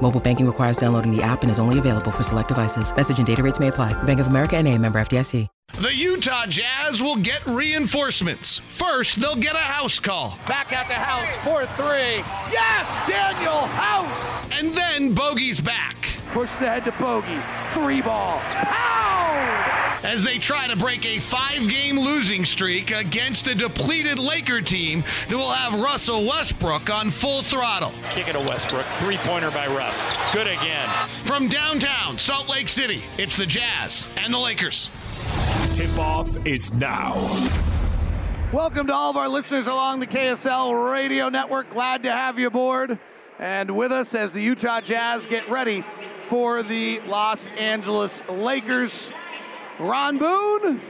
Mobile banking requires downloading the app and is only available for select devices. Message and data rates may apply. Bank of America and a member FDIC. The Utah Jazz will get reinforcements. First, they'll get a house call. Back out to House, 4 3. Yes, Danuel House! And then Bogey's back. Push the head to Bogey. Three ball. Pound! As they try to break a five game losing streak against a depleted Laker team that will have Russell Westbrook on full throttle. Kick it to Westbrook. Three pointer by Russ. Good again. From downtown Salt Lake City, it's the Jazz and the Lakers. Tip off is now. Welcome to all of our listeners along the KSL radio network. Glad to have you aboard and with us as the Utah Jazz get ready for the Los Angeles Lakers. Ron Boone,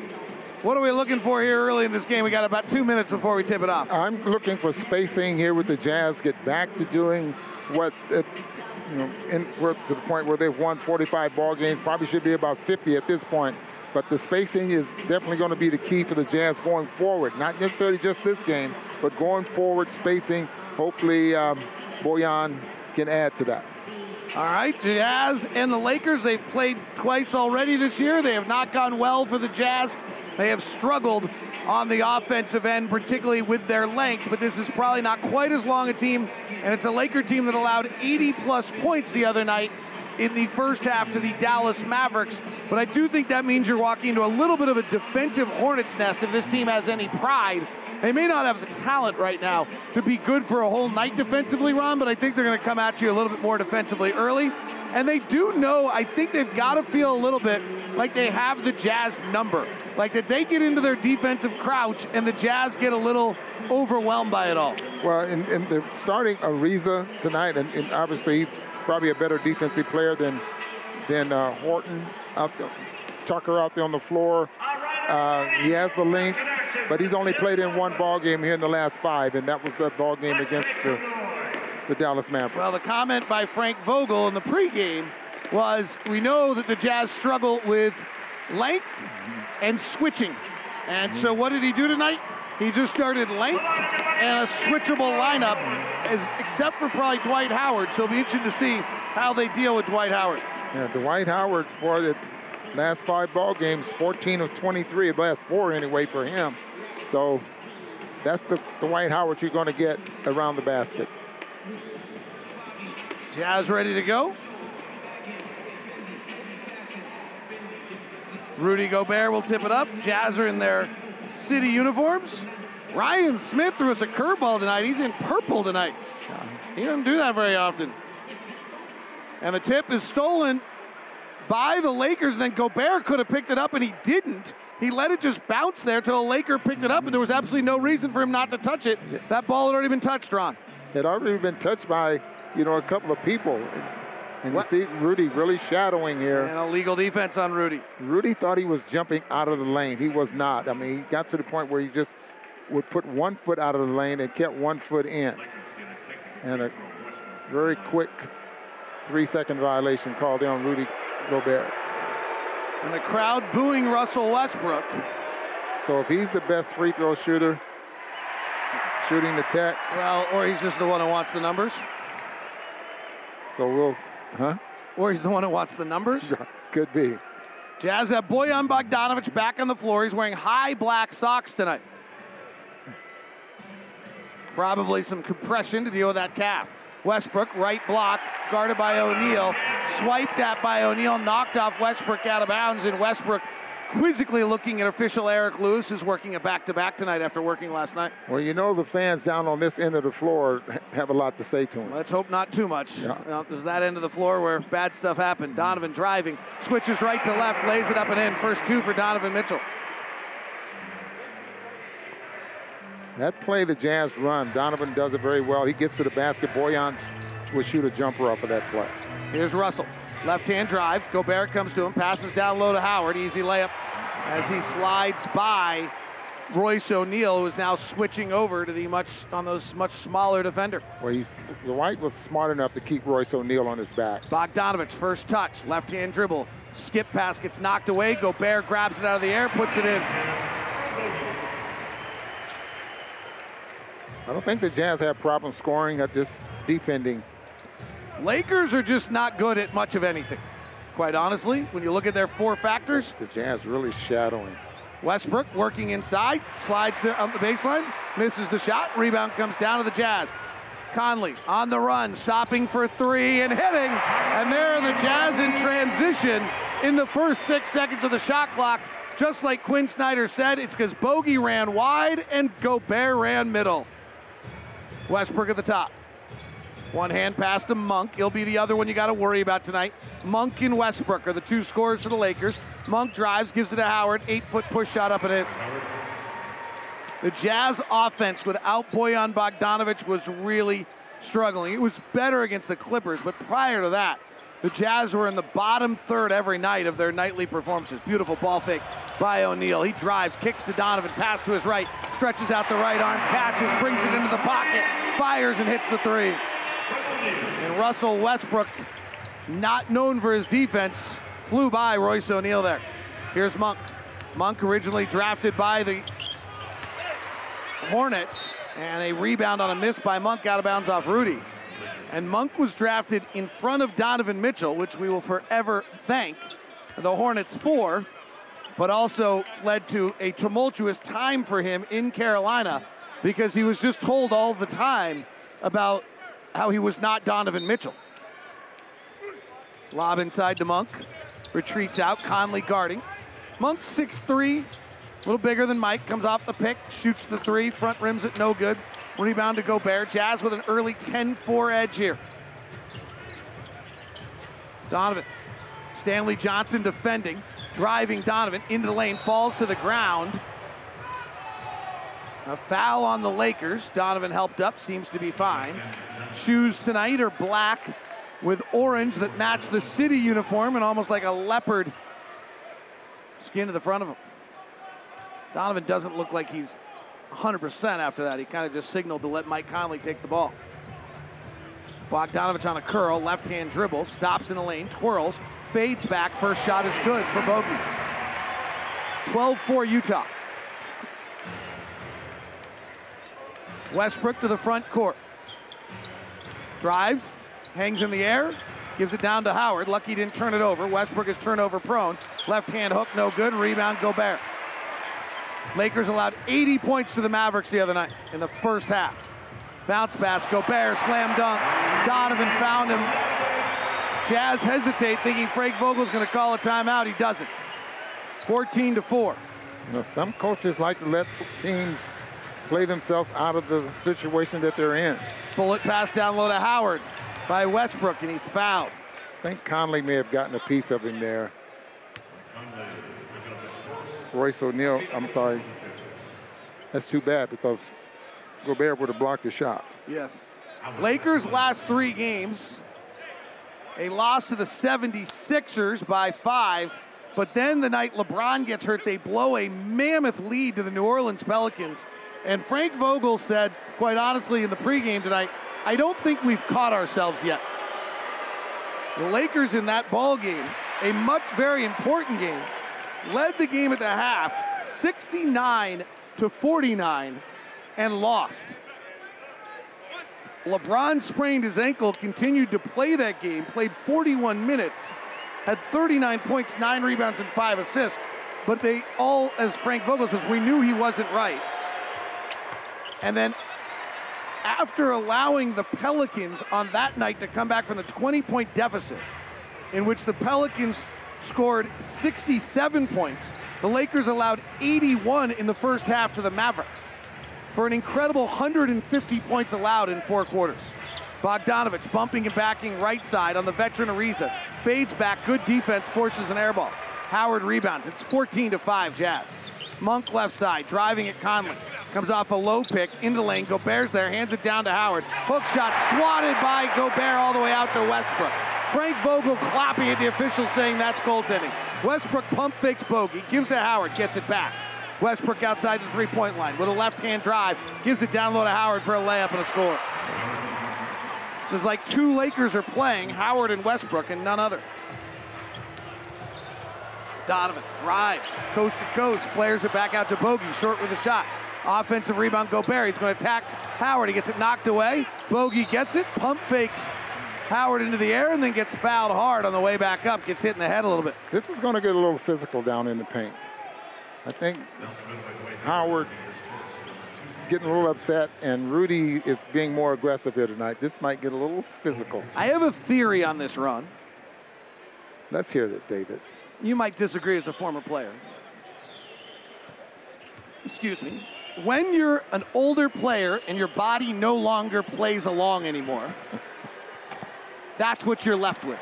what are we looking for here early in this game? We got about two minutes before we tip it off. I'm looking for spacing here with the Jazz get back to doing what, it, you know, in, to the point where they've won 45 ball games. Probably should be about 50 at this point. But the spacing is definitely going to be the key for the Jazz going forward. Not necessarily just this game, but going forward, spacing. Hopefully, um, Bojan can add to that. All right, Jazz and the Lakers, they've played twice already this year. They have not gone well for the Jazz. They have struggled on the offensive end, particularly with their length, but this is probably not quite as long a team, and it's a Laker team that allowed 80 plus points the other night in the first half to the Dallas Mavericks. But I do think that means you're walking into a little bit of a defensive hornet's nest if this team has any pride. They may not have the talent right now to be good for a whole night defensively, Ron, but I think they're going to come at you a little bit more defensively early. And they do know, I think they've got to feel a little bit like they have the Jazz number. Like that they get into their defensive crouch and the Jazz get a little overwhelmed by it all. Well, and, and they're starting Ariza tonight, and, and obviously he's probably a better defensive player than than uh, Horton out there, Tucker out there on the floor. Uh, he has the length, but he's only played in one ball game here in the last five, and that was the ball game against the, the Dallas Mavericks. Well, the comment by Frank Vogel in the pregame was, "We know that the Jazz struggle with length and switching, and so what did he do tonight? He just started length and a switchable lineup, as, except for probably Dwight Howard. So it'll be interesting to see how they deal with Dwight Howard. Yeah, Dwight Howard for the last five ball games, 14 of 23, the last four anyway for him. So that's the Dwight Howard you're going to get around the basket. Jazz ready to go. Rudy Gobert will tip it up. Jazz are in their city uniforms. Ryan Smith threw us a curveball tonight. He's in purple tonight. He doesn't do that very often. And the tip is stolen by the Lakers, and then Gobert could have picked it up, and he didn't. He let it just bounce there till a Laker picked it up, and there was absolutely no reason for him not to touch it. That ball had already been touched, Ron. It had already been touched by, you know, a couple of people. And What? you see Rudy really shadowing here. And illegal defense on Rudy. Rudy thought he was jumping out of the lane. He was not. I mean, he got to the point where he just would put one foot out of the lane and kept one foot in. And a very quick three second violation called on Rudy Gobert. And the crowd booing Russell Westbrook. So if he's the best free throw shooter, shooting the tech, Well, or he's just the one who wants the numbers. so we'll, huh? Or he's the one who wants the numbers. Could be. Jazz have Bojan Bogdanovich back on the floor. He's wearing high black socks tonight. Probably some compression to deal with that calf. Westbrook, right block, guarded by O'Neale. Swiped at by O'Neale, knocked off Westbrook out of bounds, and Westbrook quizzically looking at official Eric Lewis, who's working a back to back tonight after working last night. Well, you know the fans down on this end of the floor have a lot to say to him. Let's hope not too much. Yeah. Well, there's that end of the floor where bad stuff happened. Donovan driving, switches right to left, lays it up and in. First two for Donovan Mitchell. That play the Jazz run, Donovan does it very well. He gets to the basket. Bojan will shoot a jumper off of that play. Here's Russell. Left hand drive. Gobert comes to him, passes down low to Howard. Easy layup as he slides by Royce O'Neale, who is now switching over to the much on those much smaller defender. Well, he's the Dwight was smart enough to keep Royce O'Neale on his back. Bogdanovich, first touch, left hand dribble, skip pass gets knocked away. Gobert grabs it out of the air, puts it in. I don't think the Jazz have problems scoring at just defending. Lakers are just not good at much of anything. Quite honestly, when you look at their four factors, The Jazz really shadowing. Westbrook working inside, slides up um, the baseline, misses the shot, rebound comes down to the Jazz. Conley on the run, stopping for three and hitting. And there are the Jazz in transition in the first six seconds of the shot clock. Just like Quin Snyder said, it's because Bogey ran wide and Gobert ran middle. Westbrook at the top. One hand pass to Monk. He'll be the other one you got to worry about tonight. Monk and Westbrook are the two scorers for the Lakers. Monk drives, gives it to Howard. Eight foot push shot up and in. The Jazz offense without Bojan Bogdanovich was really struggling. It was better against the Clippers, but prior to that, the Jazz were in the bottom third every night of their nightly performances. Beautiful ball fake by O'Neale. He drives, kicks to Donovan, pass to his right, stretches out the right arm, catches, brings it into the pocket, fires and hits the three. And Russell Westbrook, not known for his defense, flew by Royce O'Neale there. Here's Monk. Monk originally drafted by the Hornets, and a rebound on a miss by Monk out of bounds off Rudy. And Monk was drafted in front of Donovan Mitchell, which we will forever thank the Hornets for, but also led to a tumultuous time for him in Carolina because he was just told all the time about how he was not Donovan Mitchell. Lob inside to Monk. Retreats out. Conley guarding. Monk 6'3, a little bigger than Mike. Comes off the pick, shoots the three, front rims it no good. Rebound to Gobert. Jazz with an early 10 4 edge here. Donovan. Stanley Johnson defending, driving Donovan into the lane, falls to the ground. A foul on the Lakers. Donovan helped up, seems to be fine. Shoes tonight are black with orange that match the city uniform and almost like a leopard skin to the front of him. Donovan doesn't look like he's 100% after that. He kind of just signaled to let Mike Conley take the ball. Bogdanovich on a curl, left hand dribble, stops in the lane, twirls, fades back. First shot is good for Bogey. 12 4 Utah. Westbrook to the front court. Drives, hangs in the air, gives it down to Howard. Lucky didn't turn it over. Westbrook is turnover prone. Left hand hook, no good. Rebound, Gobert. Lakers allowed 80 points to the Mavericks the other night in the first half. Bounce pass, Gobert, slam dunk. Donovan found him. Jazz hesitate, thinking Frank Vogel's going to call a timeout. He doesn't. 14 to 4. You know, some coaches like to let teams play themselves out of the situation that they're in. Bullet pass down low to Howard by Westbrook, and he's fouled. I think Conley may have gotten a piece of him there. Royce O'Neale. I'm sorry. That's too bad because Gobert would have blocked the shot. Yes. Lakers last three games, a loss to the 76ers by five, but then the night LeBron gets hurt, they blow a mammoth lead to the New Orleans Pelicans. And Frank Vogel said, quite honestly, in the pregame tonight, I don't think we've caught ourselves yet. The Lakers in that ball game, a much very important game, led the game at the half 69 to 49 and lost. LeBron sprained his ankle, continued to play that game, played 41 minutes, had 39 points, nine rebounds, and five assists. But they all, as Frank Vogel says, we knew he wasn't right. And then after allowing the Pelicans on that night to come back from the 20 point deficit, in which the Pelicans scored 67 points, the Lakers allowed 81 in the first half to the Mavericks for an incredible 150 points allowed in four quarters. Bogdanovich bumping and backing right side on the veteran Ariza. Fades back, good defense, forces an air ball. Howard rebounds. It's 14 to 5 Jazz. Monk left side, driving at Conley. Comes off a low pick into the lane. Gobert's there, hands it down to Howard. Hook shot swatted by Gobert all the way out to Westbrook. Frank Vogel clapping at the officials saying that's goaltending. Westbrook pump fakes Bogey, gives to Howard, gets it back. Westbrook outside the three-point line with a left-hand drive, gives it down low to Howard for a layup and a score. This is like two Lakers are playing, Howard and Westbrook, and none other. Donovan drives coast to coast, flares it back out to Bogey, short with a shot. Offensive rebound, Gobert. He's going to attack Howard. He gets it knocked away. Bogey gets it, pump fakes Howard into the air, and then gets fouled hard on the way back up. Gets hit in the head a little bit. This is going to get a little physical down in the paint. I think Howard is getting a little upset, and Rudy is being more aggressive here tonight. This might get a little physical. I have a theory on this run. Let's hear it, David. You might disagree as a former player. Excuse me. When you're an older player and your body no longer plays along anymore, that's what you're left with.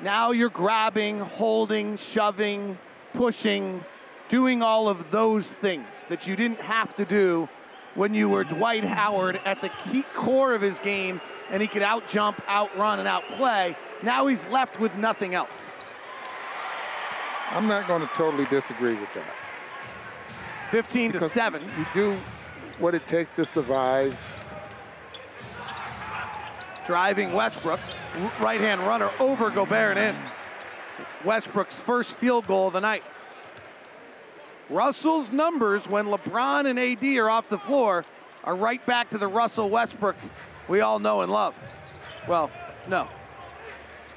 Now you're grabbing, holding, shoving, pushing, doing all of those things that you didn't have to do when you were Dwight Howard at the key core of his game and he could out jump, outrun, and outplay. Now he's left with nothing else. I'm not going to totally disagree with that. 15 to 7. You do what it takes to survive. Driving Westbrook, right hand runner over Gobert and in. Westbrook's first field goal of the night. Russell's numbers when LeBron and AD are off the floor are right back to the Russell Westbrook we all know and love. Well, no.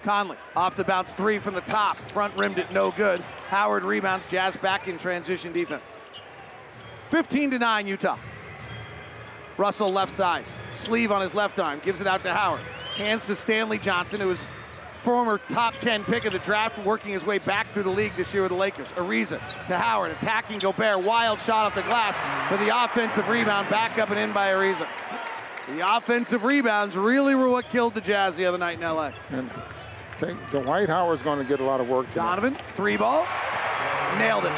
Conley off the bounce three from the top, front rimmed it no good. Howard rebounds, Jazz back in transition defense. 15 to 9, Utah. Russell left side, sleeve on his left arm, gives it out to Howard. Hands to Stanley Johnson, who was former top 10 pick of the draft, working his way back through the league this year with the Lakers. Ariza to Howard, attacking Gobert, wild shot off the glass for the offensive rebound, back up and in by Ariza. The offensive rebounds really were what killed the Jazz the other night in LA. And Dwight Howard's going to get a lot of work. Tonight. Donovan, three ball, nailed it.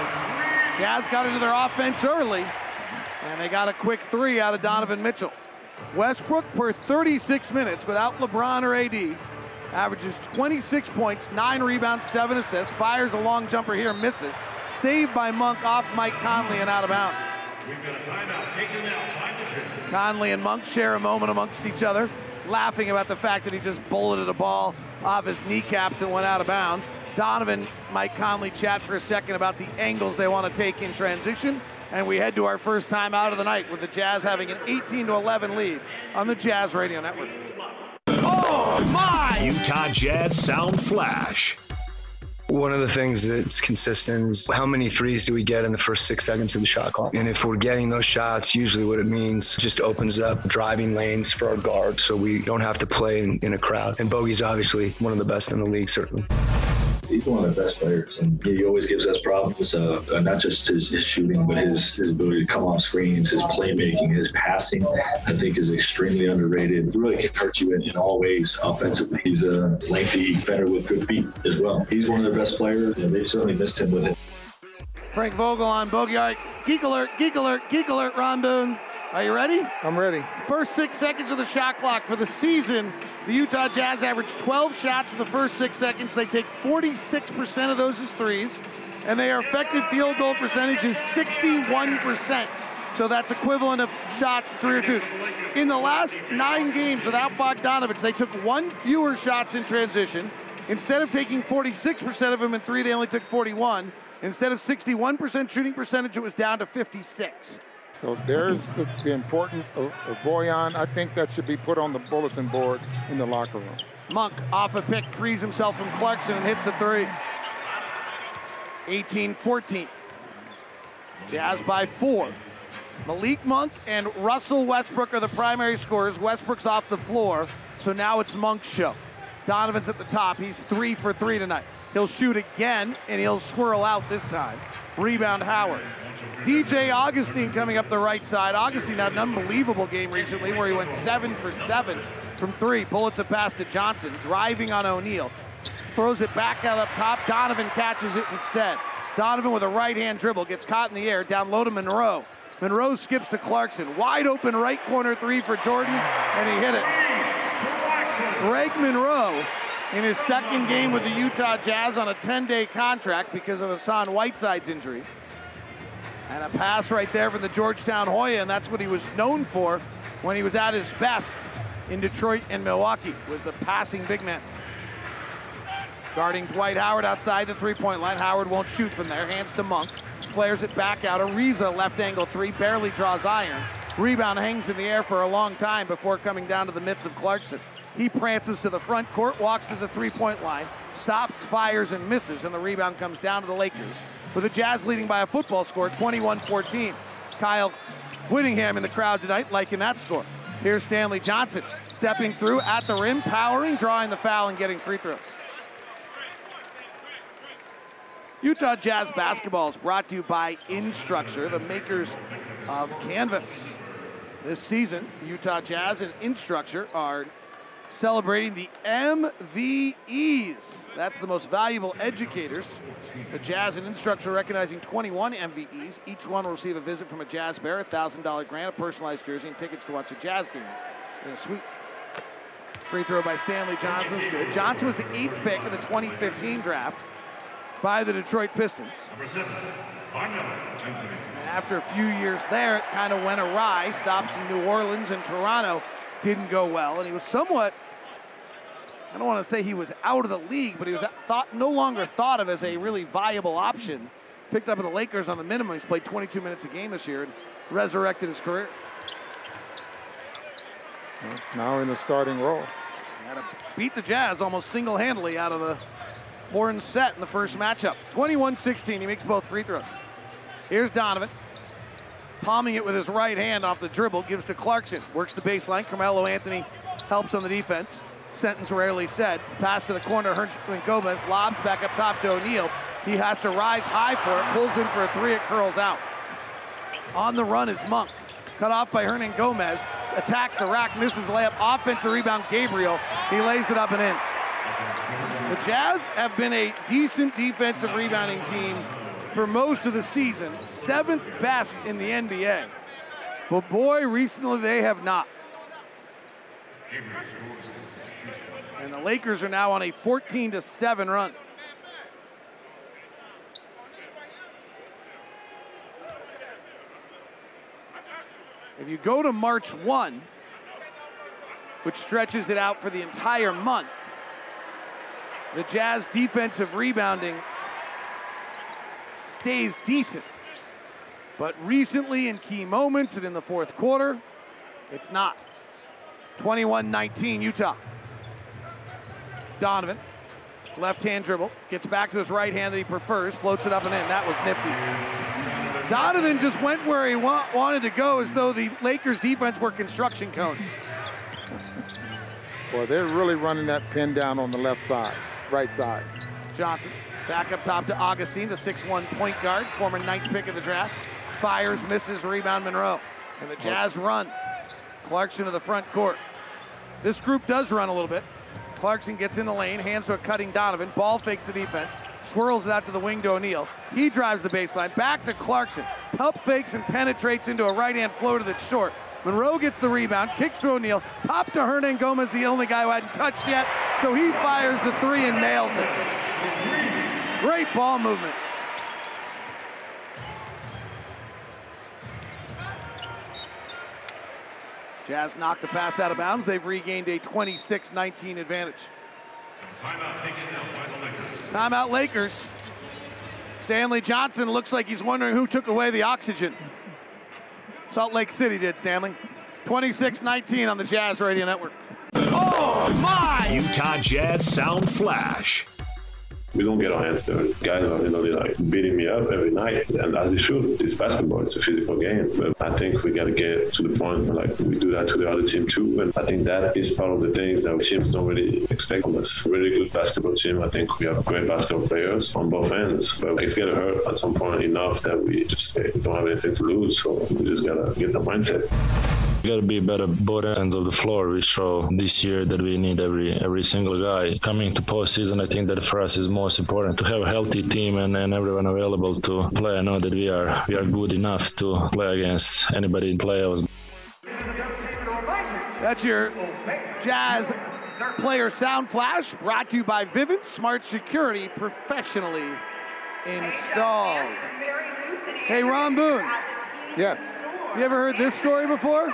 Jazz got into their offense early, and they got a quick three out of Donovan Mitchell. Westbrook per 36 minutes without LeBron or AD averages 26 points, nine rebounds, seven assists, fires a long jumper here, misses. Saved by Monk off Mike Conley and out of bounds. Conley and Monk share a moment amongst each other, laughing about the fact that he just bulleted a ball off his kneecaps and went out of bounds. Donovan, Mike Conley chat for a second about the angles they want to take in transition. And we head to our first time out of the night with the Jazz having an 18 to 11 lead on the Jazz Radio Network. Oh my! Utah Jazz Sound Flash. One of the things that's consistent is how many threes do we get in the first six seconds of the shot clock? And if we're getting those shots, usually what it means just opens up driving lanes for our guards so we don't have to play in, in a crowd. And Bogey's obviously one of the best in the league, certainly he's one of the best players, and he always gives us problems. Uh, not just his, his, shooting, but his, his ability to come off screens, his playmaking, his passing. I think is extremely underrated. Really can hurt you in, in all ways offensively. He's a lengthy defender with good feet as well. He's one of their best players, and they certainly missed him with it. Frank Vogel on Bogey. All right, geek alert, geek alert, geek alert. Ron Boone. Are you ready? I'm ready. First six seconds of the shot clock for the season. The Utah Jazz average 12 shots in the first six seconds. They take 46% of those as threes, and their effective field goal percentage is 61%. So that's equivalent of shots, three or twos. In the last nine games without Bogdanovich, they took one fewer shots in transition. Instead of taking 46% of them in three, they only took 41. Instead of 61% shooting percentage, it was down to 56. So there's the, the importance of, of Bojan. I think that should be put on the bulletin board in the locker room. Monk off a pick, frees himself from Clarkson and hits a three. 18-14. Jazz by four. Malik Monk and Russell Westbrook are the primary scorers. Westbrook's off the floor, so now it's Monk's show. Donovan's at the top. He's three for three tonight. He'll shoot again, and he'll swirl out this time. Rebound Howard. DJ Augustin coming up the right side. Augustin had an unbelievable game recently where he went seven for seven from three. Bullets a pass to Johnson, driving on O'Neale. Throws it back out up top. Donovan catches it instead. Donovan with a right hand dribble gets caught in the air, down low to Monroe. Monroe skips to Clarkson. Wide open right corner three for Jordan, and he hit it. Greg Monroe in his second game with the Utah Jazz on a 10-day contract because of Hassan Whiteside's injury. And a pass right there from the Georgetown Hoya, and that's what he was known for when he was at his best in Detroit and Milwaukee, was the passing big man. Guarding Dwight Howard outside the three-point line. Howard won't shoot from there. Hands to Monk. Flares it back out. Ariza left angle three, barely draws iron. Rebound hangs in the air for a long time before coming down to the mitts of Clarkson. He prances to the front court, walks to the three-point line, stops, fires, and misses, and the rebound comes down to the Lakers. With the Jazz leading by a football score, 21-14. Kyle Whittingham in the crowd tonight liking that score. Here's Stanley Johnson stepping through at the rim, powering, drawing the foul, and getting free throws. Utah Jazz basketball is brought to you by Instructure, the makers of Canvas. This season, Utah Jazz and Instructure are celebrating the MVEs. That's the most valuable educators. The Jazz and Instructure recognizing 21 MVEs. Each one will receive a visit from a Jazz Bear, a $1,000 grant, a personalized jersey, and tickets to watch a Jazz game. In a sweet free throw by Stanley Johnson is good. Johnson was the eighth pick in the 2015 draft by the Detroit Pistons. And after a few years there, it kind of went awry. Stops in New Orleans and Toronto didn't go well, and he was somewhat. I don't want to say he was out of the league, but he was thought no longer thought of as a really viable option. Picked up at the Lakers on the minimum. He's played 22 minutes a game this year and resurrected his career. Now in the starting role. Beat the Jazz almost single-handedly out of the Horn set in the first matchup. 21-16, he makes both free throws. Here's Donovan. Palming it with his right hand off the dribble, gives to Clarkson. Works the baseline. Carmelo Anthony helps on the defense. Sentence rarely said. Pass to the corner. Hernangomez lobs back up top to O'Neale. He has to rise high for it. Pulls in for a three. It curls out. On the run is Monk. Cut off by Hernangomez. Attacks the rack. Misses layup. Offensive rebound. Gabriel. He lays it up and in. The Jazz have been a decent defensive rebounding team for most of the season, seventh best in the NBA. But boy, recently they have not. And the Lakers are now on a 14 to 7 run. If you go to March 1, which stretches it out for the entire month, the Jazz defensive rebounding stays decent. But recently, in key moments and in the fourth quarter, it's not. 21 19, Utah. Donovan, left hand dribble, gets back to his right hand that he prefers, floats it up and in. That was nifty. Donovan just went where he wa- wanted to go as though the Lakers defense were construction cones. Well, they're really running that pin down on the left side right side. Johnson back up top to Augustin, the 6'1 point guard, former ninth pick of the draft. Fires, misses, rebound Monroe. And the Jazz run. Clarkson to the front court. This group does run a little bit. Clarkson gets in the lane, hands to a cutting Donovan. Ball fakes the defense, swirls it out to the wing to O'Neale. He drives the baseline, back to Clarkson. Help fakes and penetrates into a right hand floater that's short. Monroe gets the rebound, kicks to O'Neale, top to Hernangomez, the only guy who hadn't touched yet. So he fires the three and nails it. Great ball movement. Jazz knocked the pass out of bounds. They've regained a 26-19 advantage. Timeout Lakers. Stanley Johnson looks like he's wondering who took away the oxygen. Salt Lake City did, Stanley. 26-19 on the Jazz Radio Network. Oh my! Utah Jazz Sound Flash we don't get our hands dirty. Guys are, know, like beating me up every night, and as they should. It's basketball. It's a physical game. But I think we got to get to the point where, like, we do that to the other team too. And I think that is part of the things that teams don't really expect from us. Really good basketball team. I think we have great basketball players on both ends. But it's to hurt at some point enough that we just say we don't have anything to lose. So we just got to get the mindset. We got to be better both ends of the floor. We show this year that we need every every single guy coming to postseason. I think that for us is most important to have a healthy team and, and everyone available to play. I know that we are we are good enough to play against anybody in playoffs. That's your Jazz Player Sound Flash brought to you by Vivint Smart Security, professionally installed. Hey, Ron Boone. Yes. You ever heard this story before?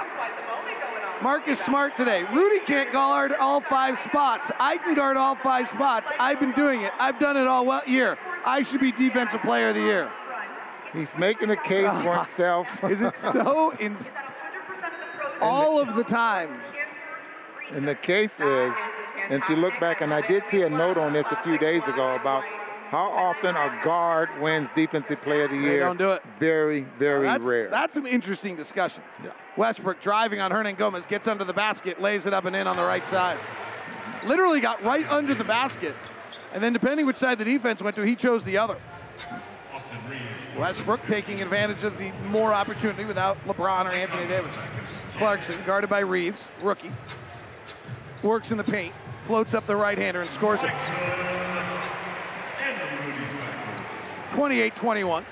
Marcus Smart today. Rudy can't guard all five spots. I can guard all five spots. I've been doing it. I've done it all well year. I should be defensive player of the year. He's making a case for himself. Is it so in all of the time? And the case is, and if you look back, and I did see a note on this a few days ago about how often a guard wins Defensive Player of the Year. They don't do it. Very, very that's, rare. That's an interesting discussion. Yeah. Westbrook driving on Hernangomez, gets under the basket, lays it up and in on the right side. Literally got right under the basket. And then depending which side the defense went to, he chose the other. Westbrook taking advantage of the more opportunity without LeBron or Anthony Davis. Clarkson guarded by Reaves, rookie. Works in the paint, floats up the right hander and scores it. 28 21.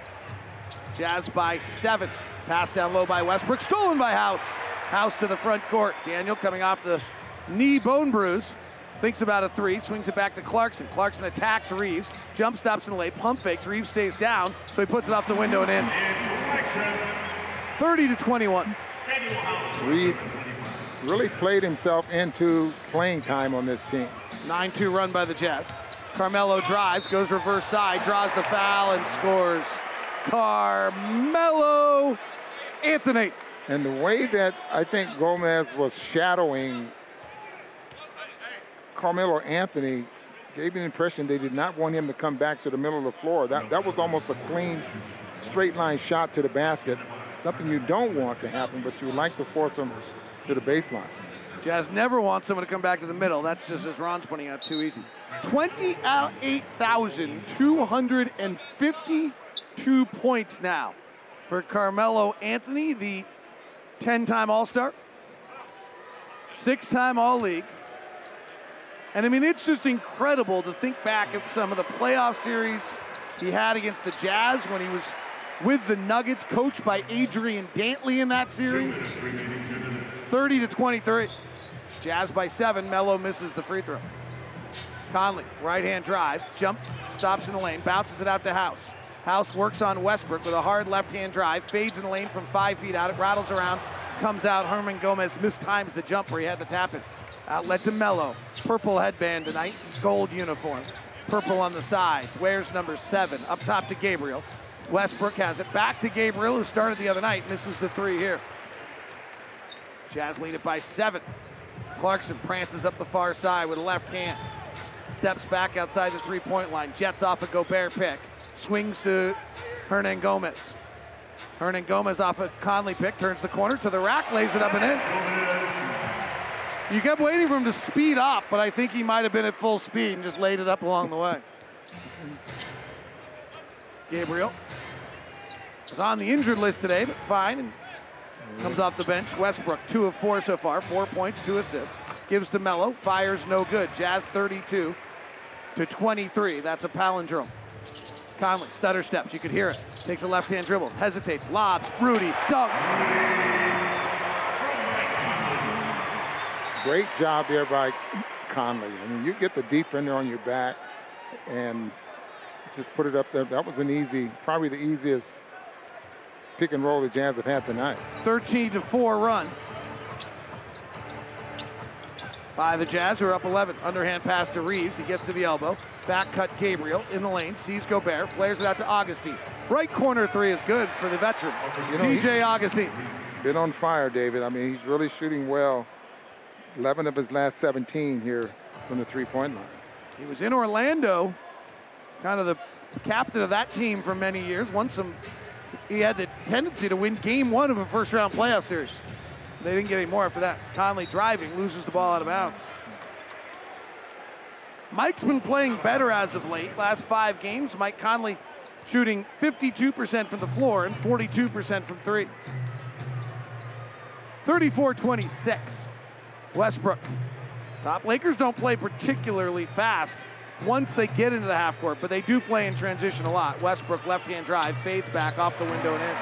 Jazz by seven. Pass down low by Westbrook. Stolen by House. House to the front court. Danuel coming off the knee bone bruise. Thinks about a three. Swings it back to Clarkson. Clarkson attacks Reaves. Jump stops in the lane. Pump fakes. Reaves stays down. So he puts it off the window and in. 30 to 21. Reed really played himself into playing time on this team. 9 2 run by the Jazz. Carmelo drives, goes reverse side, draws the foul, and scores. Carmelo Anthony. And the way that I think Gomez was shadowing Carmelo Anthony gave me the impression they did not want him to come back to the middle of the floor. That, that was almost a clean, straight line shot to the basket. Something you don't want to happen, but you would like to force him to the baseline. Jazz never wants someone to come back to the middle. That's just, as Ron's pointing out, too easy. 28,252 points now for Carmelo Anthony, the 10 time All Star, six time All League. And I mean, it's just incredible to think back at some of the playoff series he had against the Jazz when he was with the Nuggets, coached by Adrian Dantley in that series. 30 to 23. Jazz by seven. Melo misses the free throw. Conley, right hand drive, jump, stops in the lane, bounces it out to House. House works on Westbrook with a hard left hand drive, fades in the lane from five feet out, it rattles around, comes out. Hernangomez mistimes the jump where he had to tap it. Outlet to Melo. Purple headband tonight, gold uniform. Purple on the sides. Wears number seven. Up top to Gabriel. Westbrook has it back to Gabriel, who started the other night. Misses the three here. Jazz lead it by seven. Clarkson prances up the far side with a left hand. Steps back outside the three point line. Jets off a Gobert pick. Swings to Hernangomez. Hernan Gomez off a Conley pick. Turns the corner to the rack. Lays it up and in. You kept waiting for him to speed up, but I think he might have been at full speed and just laid it up along the way. Gabriel is on the injured list today, but fine. And comes off the bench. Westbrook, two of four so far, four points, two assists. Gives to Melo, fires no good. Jazz 32 to 23. That's a palindrome. Conley, stutter steps, you could hear it. Takes a left hand dribble, hesitates, lobs, Rudy, dunk. Great job there by Conley. I mean, you get the defender on your back and just put it up there. That was an easy, probably the easiest pick and roll the Jazz have had tonight. 13 to 4 run by the Jazz, who are up 11. Underhand pass to Reaves. He gets to the elbow. Back cut Gabriel in the lane. Sees Gobert. Flares it out to Augustin. Right corner three is good for the veteran, You know, DJ Augustin. Been on fire, David. I mean, he's really shooting well. 11 of his last 17 here from the three-point line. He was in Orlando, kind of the captain of that team for many years. Won some. He had the tendency to win game one of a first round playoff series. They didn't get any more after that. Conley driving, loses the ball out of bounds. Mike's been playing better as of late. Last five games, Mike Conley shooting 52% from the floor and 42% from three. 34 26. Westbrook. Top Lakers don't play particularly fast once they get into the half court, but they do play in transition a lot. Westbrook left hand drive, fades back off the window and in.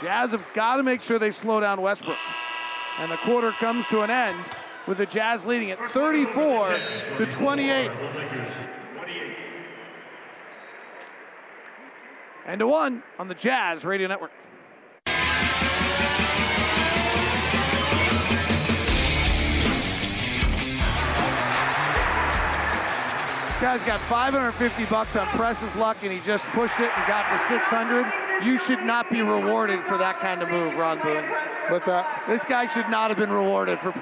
Jazz have got to make sure they slow down Westbrook. And the quarter comes to an end with the Jazz leading at 34 to 28. And to one on the Jazz Radio Network. This guy's got 550 bucks on Press's luck, and he just pushed it and got to 600. You should not be rewarded for that kind of move, Ron Boone. What's that? This guy should not have been rewarded for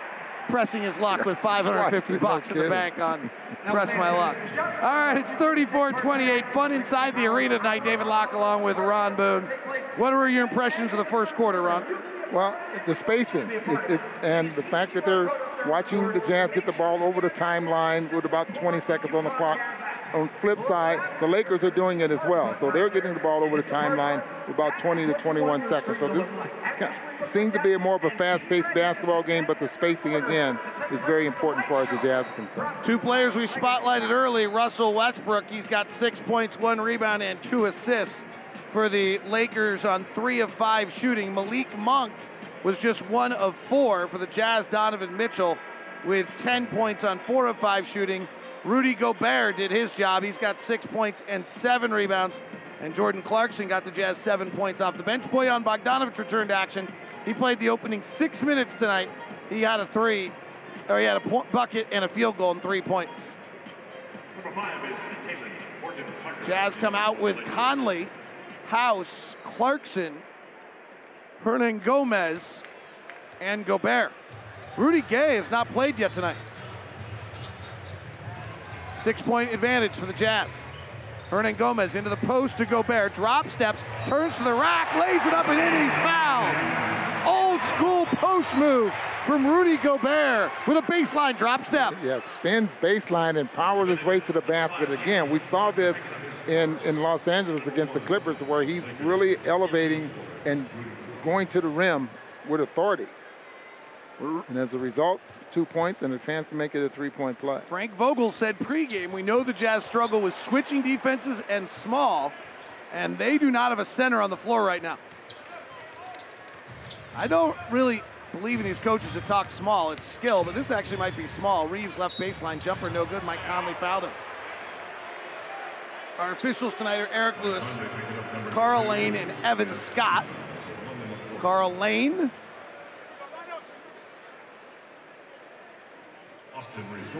pressing his luck with 550 bucks in the bank on Press My Luck. All right, it's 34-28. Fun inside the arena tonight. David Locke along with Ron Boone. What were your impressions of the first quarter, Ron? Well, the spacing is, is, and the fact that they're watching the Jazz get the ball over the timeline with about 20 seconds on the clock. On the flip side, the Lakers are doing it as well. So they're getting the ball over the timeline about 20 to 21 seconds. So this is, seems to be more of a fast-paced basketball game, but the spacing again is very important for us as the Jazz concerned. Two players we spotlighted early: Russell Westbrook. He's got six points, one rebound, and two assists for the Lakers on three of five shooting. Malik Monk was just one of four for the Jazz. Donovan Mitchell with 10 points on four of five shooting. Rudy Gobert did his job. He's got six points and seven rebounds. And Jordan Clarkson got the Jazz seven points off the bench. Bojan Bogdanovich returned to action. He played the opening six minutes tonight. He had a three, or he had a bucket and a field goal and three points. Jazz come out with Conley, House, Clarkson, Hernangomez, and Gobert. Rudy Gay has not played yet tonight. Six point advantage for the Jazz. Hernangomez into the post to Gobert, drop steps, turns to the rack, lays it up and in, and he's fouled. Old school post move from Rudy Gobert with a baseline drop step. Yeah, spins baseline and powers his way to the basket again. We saw this in, in Los Angeles against the Clippers where he's really elevating and going to the rim with authority. And as a result, two points and a chance to make it a three-point play. Frank Vogel said pregame, we know the Jazz struggle with switching defenses and small, and they do not have a center on the floor right now. I don't really believe in these coaches that talk small. It's skill, but this actually might be small. Reaves left baseline jumper, no good. Mike Conley fouled him. Our officials tonight are Eric Lewis, Karl Lane, and Evan Scott. Karl Lane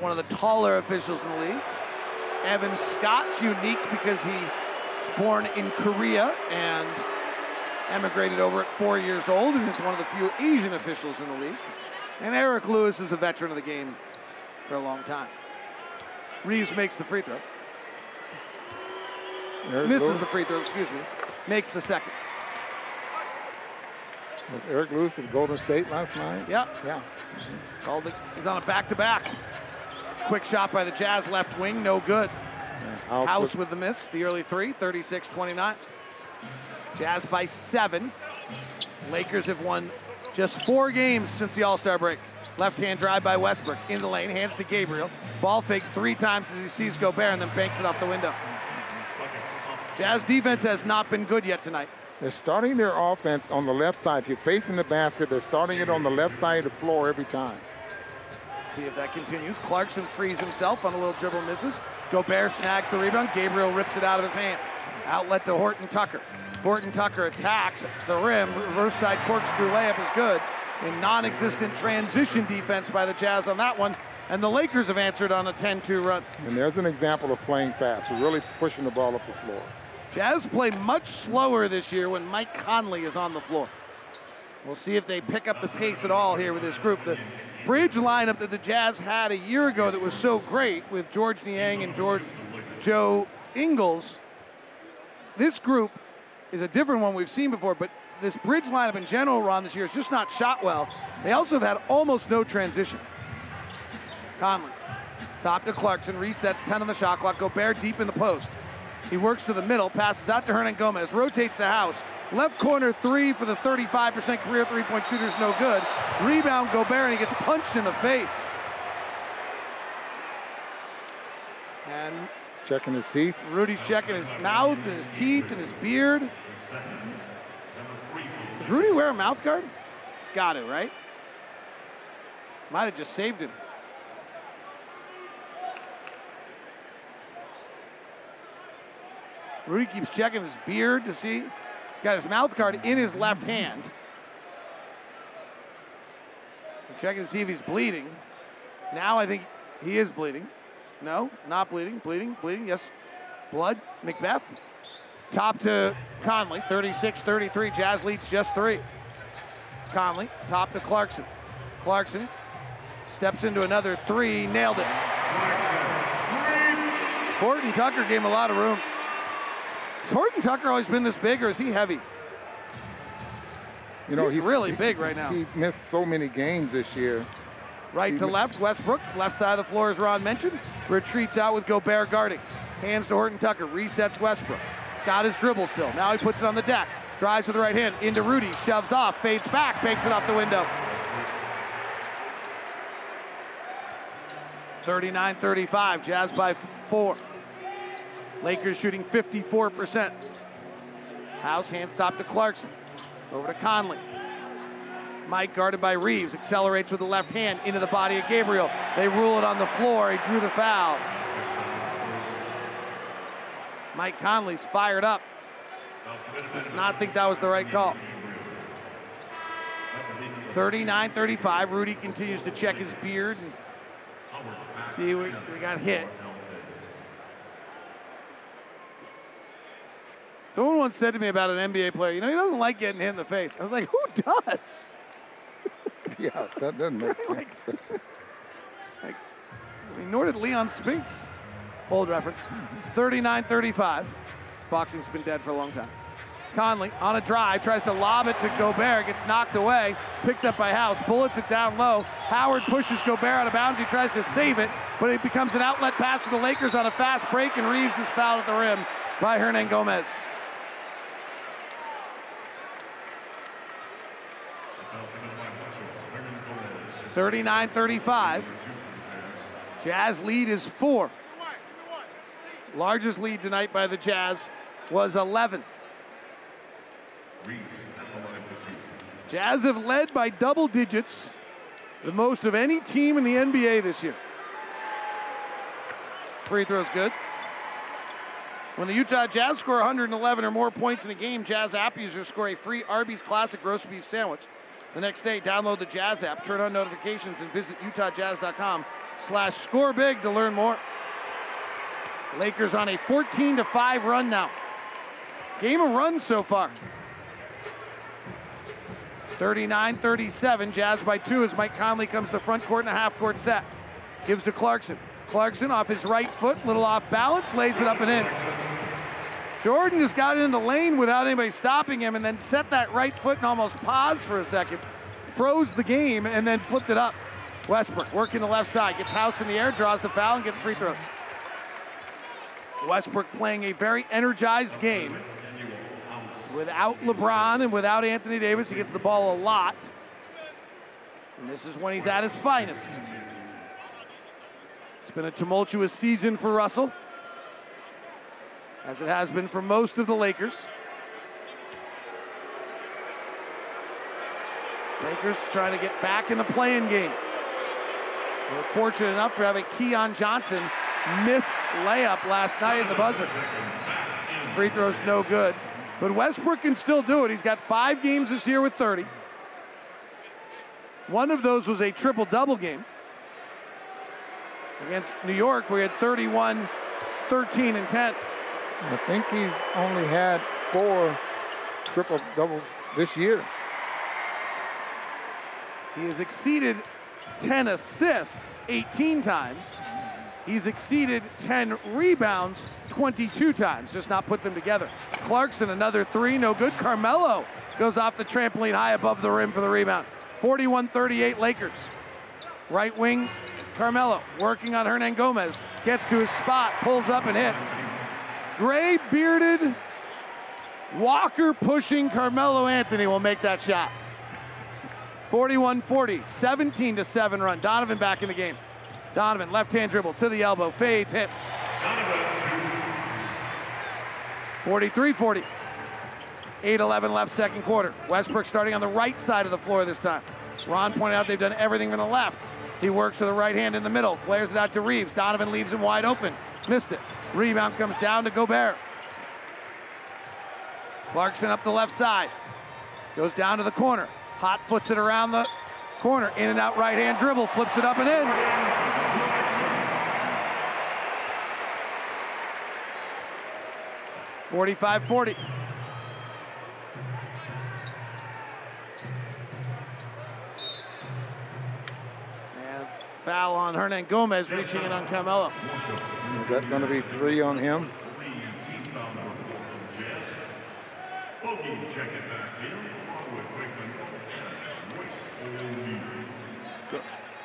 one of the taller officials in the league. Evan Scott's unique because he was born in Korea and emigrated over at four years old and is one of the few Asian officials in the league. And Eric Lewis is a veteran of the game for a long time. Reaves makes the free throw. Misses the free throw, excuse me. Makes the second. Was Eric Lewis at Golden State last night? Yep. Yeah. Called it. He's on a back-to-back. Quick shot by the Jazz left wing, no good. House, House with, with the miss, the early three, 36-29. Jazz by seven. Lakers have won just four games since the All-Star break. Left-hand drive by Westbrook into the lane, hands to Gabriel. Ball fakes three times as he sees Gobert and then banks it off the window. Jazz defense has not been good yet tonight. They're starting their offense on the left side. If you're facing the basket, they're starting it on the left side of the floor every time. See if that continues. Clarkson frees himself on a little dribble misses. Gobert snags the rebound. Gabriel rips it out of his hands. Outlet to Horton Tucker. Horton Tucker attacks the rim. Reverse side corkscrew layup is good. In non-existent transition defense by the Jazz on that one. And the Lakers have answered on a 10-2 run. And there's an example of playing fast. Really pushing the ball up the floor. Jazz play much slower this year when Mike Conley is on the floor. We'll see if they pick up the pace at all here with this group. The bridge lineup that the Jazz had a year ago that was so great with Georges Niang and George, Joe Ingles, this group is a different one we've seen before, but this bridge lineup in general, Ron, this year is just not shot well. They also have had almost no transition. Conley, top to Clarkson, resets 10 on the shot clock, Gobert deep in the post. He works to the middle, passes out to Hernangomez, rotates the house. Left corner three for the 35% career three-point shooters, no good. Rebound Gobert, and he gets punched in the face. And checking his teeth. Rudy's checking his mouth and his teeth and his beard. Does Rudy wear a mouth guard? It's got it, right? Might have just saved him. Rudy keeps checking his beard to see. He's got his mouth guard in his left hand. checking to see if he's bleeding. Now I think he is bleeding. No, not bleeding. Bleeding, bleeding. Yes. Blood. Macbeth. Top to Conley. 36 33. Jazz leads just three. Conley. Top to Clarkson. Clarkson steps into another three. Nailed it. Horton Tucker gave him a lot of room. Has Horton Tucker always been this big or is he heavy? You know, he's, really big right now. He missed so many games this year. Right he to left, Westbrook. Left side of the floor, as Ron mentioned. Retreats out with Gobert guarding. Hands to Horton Tucker. Resets Westbrook. He's got his dribble still. Now he puts it on the deck. Drives with the right hand. Into Rudy. Shoves off. Fades back. Banks it off the window. 39 35. Jazz by four. Lakers shooting 54%. House hand stop to Clarkson. Over to Conley. Mike guarded by Reaves. Accelerates with the left hand into the body of Gabriel. They rule it on the floor. He drew the foul. Mike Conley's fired up. Does not think that was the right call. 39 35. Rudy continues to check his beard and see we, we got hit. Someone once said to me about an NBA player, you know, he doesn't like getting hit in the face. I was like, who does? yeah, that doesn't make sense. like, like, nor did Leon Spinks. Old reference. 39 35. Boxing's been dead for a long time. Conley on a drive, tries to lob it to Gobert, gets knocked away, picked up by House, bullets it down low. Howard pushes Gobert out of bounds. He tries to save it, but it becomes an outlet pass for the Lakers on a fast break, and Reaves is fouled at the rim by Hernangomez. 39 35. Jazz lead is four. Largest lead tonight by the Jazz was 11. Jazz have led by double digits, the most of any team in the NBA this year. Free throw's good. When the Utah Jazz score 111 or more points in a game, Jazz app users score a free Arby's Classic roast beef sandwich. The next day, download the Jazz app, turn on notifications, and visit utahjazz.com slash score big to learn more. Lakers on a 14 to 5 run now. Game of runs so far. 39 37. Jazz by two as Mike Conley comes to the front court in a half court set. Gives to Clarkson. Clarkson off his right foot, little off balance, lays it up and in. Jordan just got in the lane without anybody stopping him and then set that right foot and almost paused for a second. Froze the game and then flipped it up. Westbrook working the left side, gets House in the air, draws the foul, and gets free throws. Westbrook playing a very energized game. Without LeBron and without Anthony Davis, he gets the ball a lot. And this is when he's at his finest. It's been a tumultuous season for Russell, as it has been for most of the Lakers. Lakers trying to get back in the playing game. We're fortunate enough for having Keon Johnson missed layup last night in the buzzer. Free throw's no good. But Westbrook can still do it. He's got five games this year with 30. One of those was a triple double game against New York, he had 31, 13, and 10. I think he's only had four triple doubles this year. He has exceeded 10 assists 18 times. He's exceeded 10 rebounds 22 times, just not put them together. Clarkson, another three, no good. Carmelo goes off the trampoline high above the rim for the rebound. 41 38 Lakers. Right wing, Carmelo working on Hernangomez, Gets to his spot, pulls up and hits. Gray bearded Walker pushing Carmelo Anthony will make that shot. 41 40, 17 to 7 run. Donovan back in the game. Donovan, left hand dribble to the elbow, fades, hits. 43 40. 8 11 left, second quarter. Westbrook starting on the right side of the floor this time. Ron pointed out they've done everything from the left. He works with the right hand in the middle, flares it out to Reaves. Donovan leaves him wide open. Missed it. Rebound comes down to Gobert. Clarkson up the left side. Goes down to the corner. Hot foots it around the corner. In and out right hand dribble. Flips it up and in. 45 40. Foul on Hernangomez, reaching in on Carmelo. Is that going to be three on him?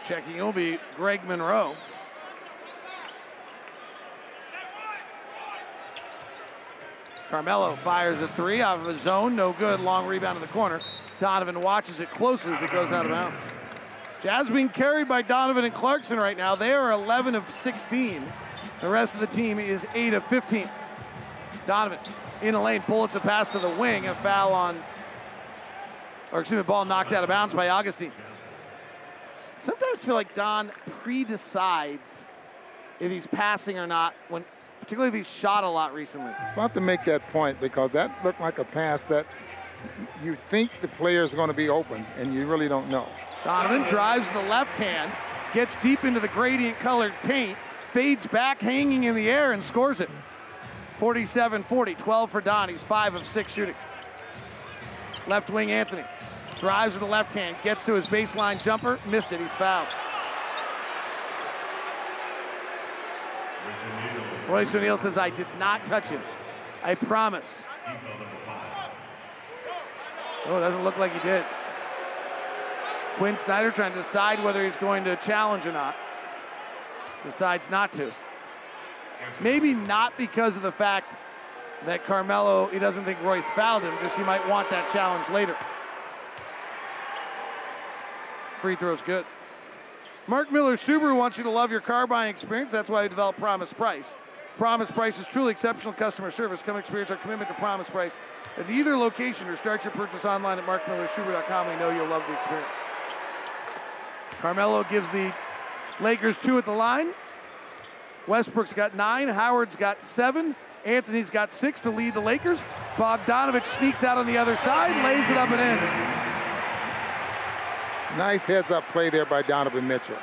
Checking it will be Greg Monroe. Carmelo fires a three out of the zone. No good. Long rebound in the corner. Donovan watches it closely as it goes out of bounds. Jazz being carried by Donovan and Clarkson right now. They are 11 of 16. The rest of the team is 8 of 15. Donovan in the lane, bullets a pass to the wing, a foul on, or excuse me, ball knocked out of bounds by Augustin. Sometimes I feel like Don pre-decides if he's passing or not, when particularly if he's shot a lot recently. It's about to make that point because that looked like a pass that you think the player is going to be open, and you really don't know. Donovan drives the left hand, gets deep into the gradient colored paint, fades back, hanging in the air, and scores it. 47 40, 12 for Don. He's 5 of 6 shooting. Left wing Anthony drives with the left hand, gets to his baseline jumper, missed it. He's fouled. Royce O'Neale says, I did not touch him. I promise. Oh, it doesn't look like he did. Quin Snyder trying to decide whether he's going to challenge or not. Decides not to. Maybe not because of the fact that Carmelo, he doesn't think Royce fouled him, just he might want that challenge later. Free throw's good. Mark Miller Subaru wants you to love your car buying experience. That's why we developed Promise Price. Promise Price is truly exceptional customer service. Come experience our commitment to Promise Price at either location or start your purchase online at markmillersubaru.com. We know you'll love the experience. Carmelo gives the Lakers two at the line. Westbrook's got nine. Howard's got seven. Anthony's got six to lead the Lakers. Bogdanovich sneaks out on the other side, lays it up and in. Nice heads up play there by Donovan Mitchell.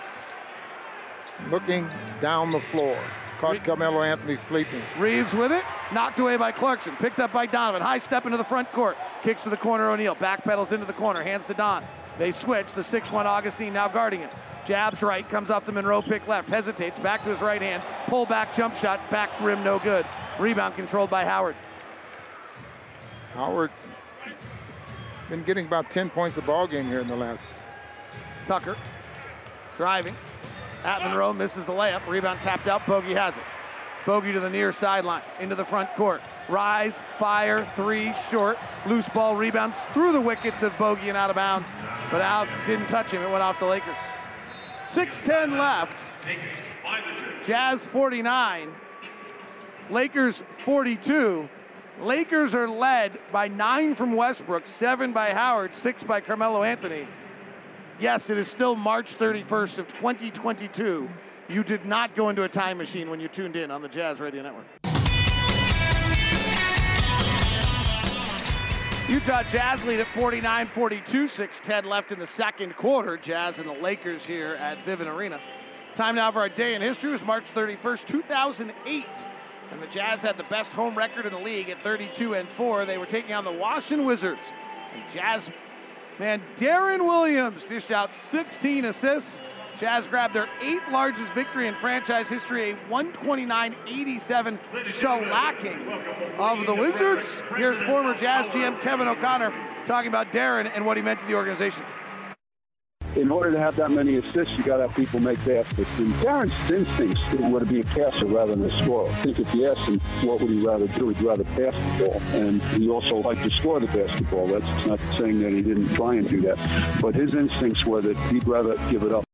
Looking down the floor. Caught Carmelo Anthony sleeping. Reaves with it. Knocked away by Clarkson. Picked up by Donovan. High step into the front court. Kicks to the corner. O'Neale. Backpedals into the corner. Hands to Don. They switch. The 6-1 Augustin now guarding it. Jabs right. Comes off the Monroe pick left. Hesitates. Back to his right hand. Pull back jump shot. Back rim no good. Rebound controlled by Howard. Howard been getting about 10 points a ball game here in the last. Tucker driving. At Monroe misses the layup. Rebound tapped out. Bogey has it. Bogey to the near sideline. Into the front court. Rise, fire, three, short. Loose ball rebounds through the wickets of Bogey and out of bounds. But out didn't touch him. It went off the Lakers. 6-10 left. Jazz 49. Lakers 42. Lakers are led by nine from Westbrook, seven by Howard, six by Carmelo Anthony. Yes, it is still March 31st of 2022. You did not go into a time machine when you tuned in on the Jazz Radio Network. Utah Jazz lead at 49 42, 6 10 left in the second quarter. Jazz and the Lakers here at Vivint Arena. Time now for our day in history. It was March 31st, 2008. And the Jazz had the best home record in the league at 32 and 4. They were taking on the Washington Wizards. And Jazz man Deron Williams dished out 16 assists. Jazz grabbed their eighth largest victory in franchise history, a 129-87 shellacking of the Wizards. Here's former Jazz GM Kevin O'Connor talking about Deron and what he meant to the organization in order to have that many assists, you got to have people make baskets. And Deron's instincts to be a passer rather than a scorer. I think if you ask him what would he rather do, he'd rather pass the ball. And he also liked to score the basketball. That's not saying that he didn't try and do that. But his instincts were that he'd rather give it up.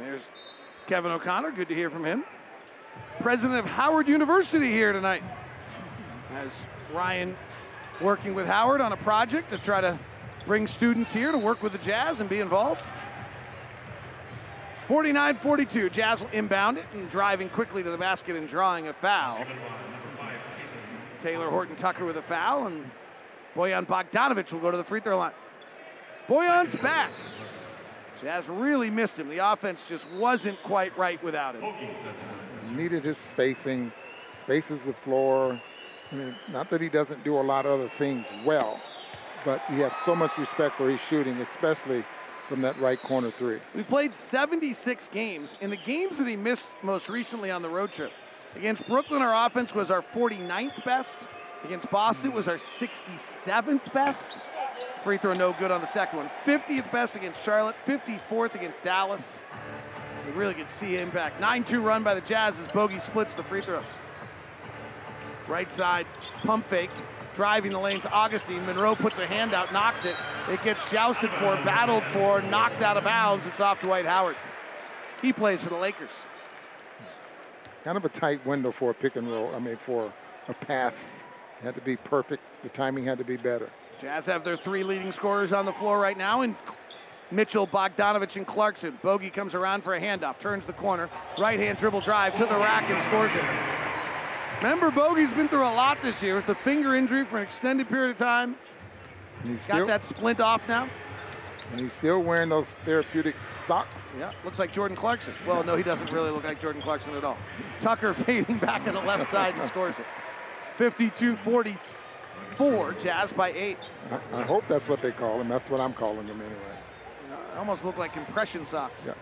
There's Kevin O'Connor. Good to hear from him. President of Howard University here tonight. As Ryan working with Howard on a project to try to bring students here to work with the Jazz and be involved. 49 42. Jazz will inbound it and driving quickly to the basket and drawing a foul. Talen Horton Tucker with a foul, and Bojan Bogdanovich will go to the free throw line. Bojan's back. Jazz really missed him. The offense just wasn't quite right without him. Needed his spacing, spaces the floor. I mean, not that he doesn't do a lot of other things well, but he has so much respect for his shooting, especially from that right corner three. We played 76 games. In the games that he missed most recently on the road trip, against Brooklyn, our offense was our 49th best. Against Boston was our 67th best. Free throw no good on the second one. 50th best against Charlotte, 54th against Dallas. We really could see impact. 9-2 run by the Jazz as Bogey splits the free throws. Right side, pump fake, driving the lanes. Augustin. Monroe puts a hand out, knocks it. It gets jousted for, battled for, knocked out of bounds. It's off Dwight Howard. He plays for the Lakers. Kind of a tight window for a pick and roll. I mean, for a pass, had to be perfect. The timing had to be better. Jazz have their three leading scorers on the floor right now, and Mitchell, Bogdanovich, and Clarkson. Bogey comes around for a handoff, turns the corner, right hand dribble drive to the rack and scores it. Remember, Bogey's been through a lot this year. It's the finger injury for an extended period of time. He's Got still, that splint off now. and he's still wearing those therapeutic socks. Yeah, looks like Jordan Clarkson. Well, no, he doesn't really look like Jordan Clarkson at all. Tucker fading back on the left side and scores it. 52-44, Jazz by eight. I, I hope that's what they call him. That's what I'm calling him anyway. Uh, almost look like compression socks. Yeah.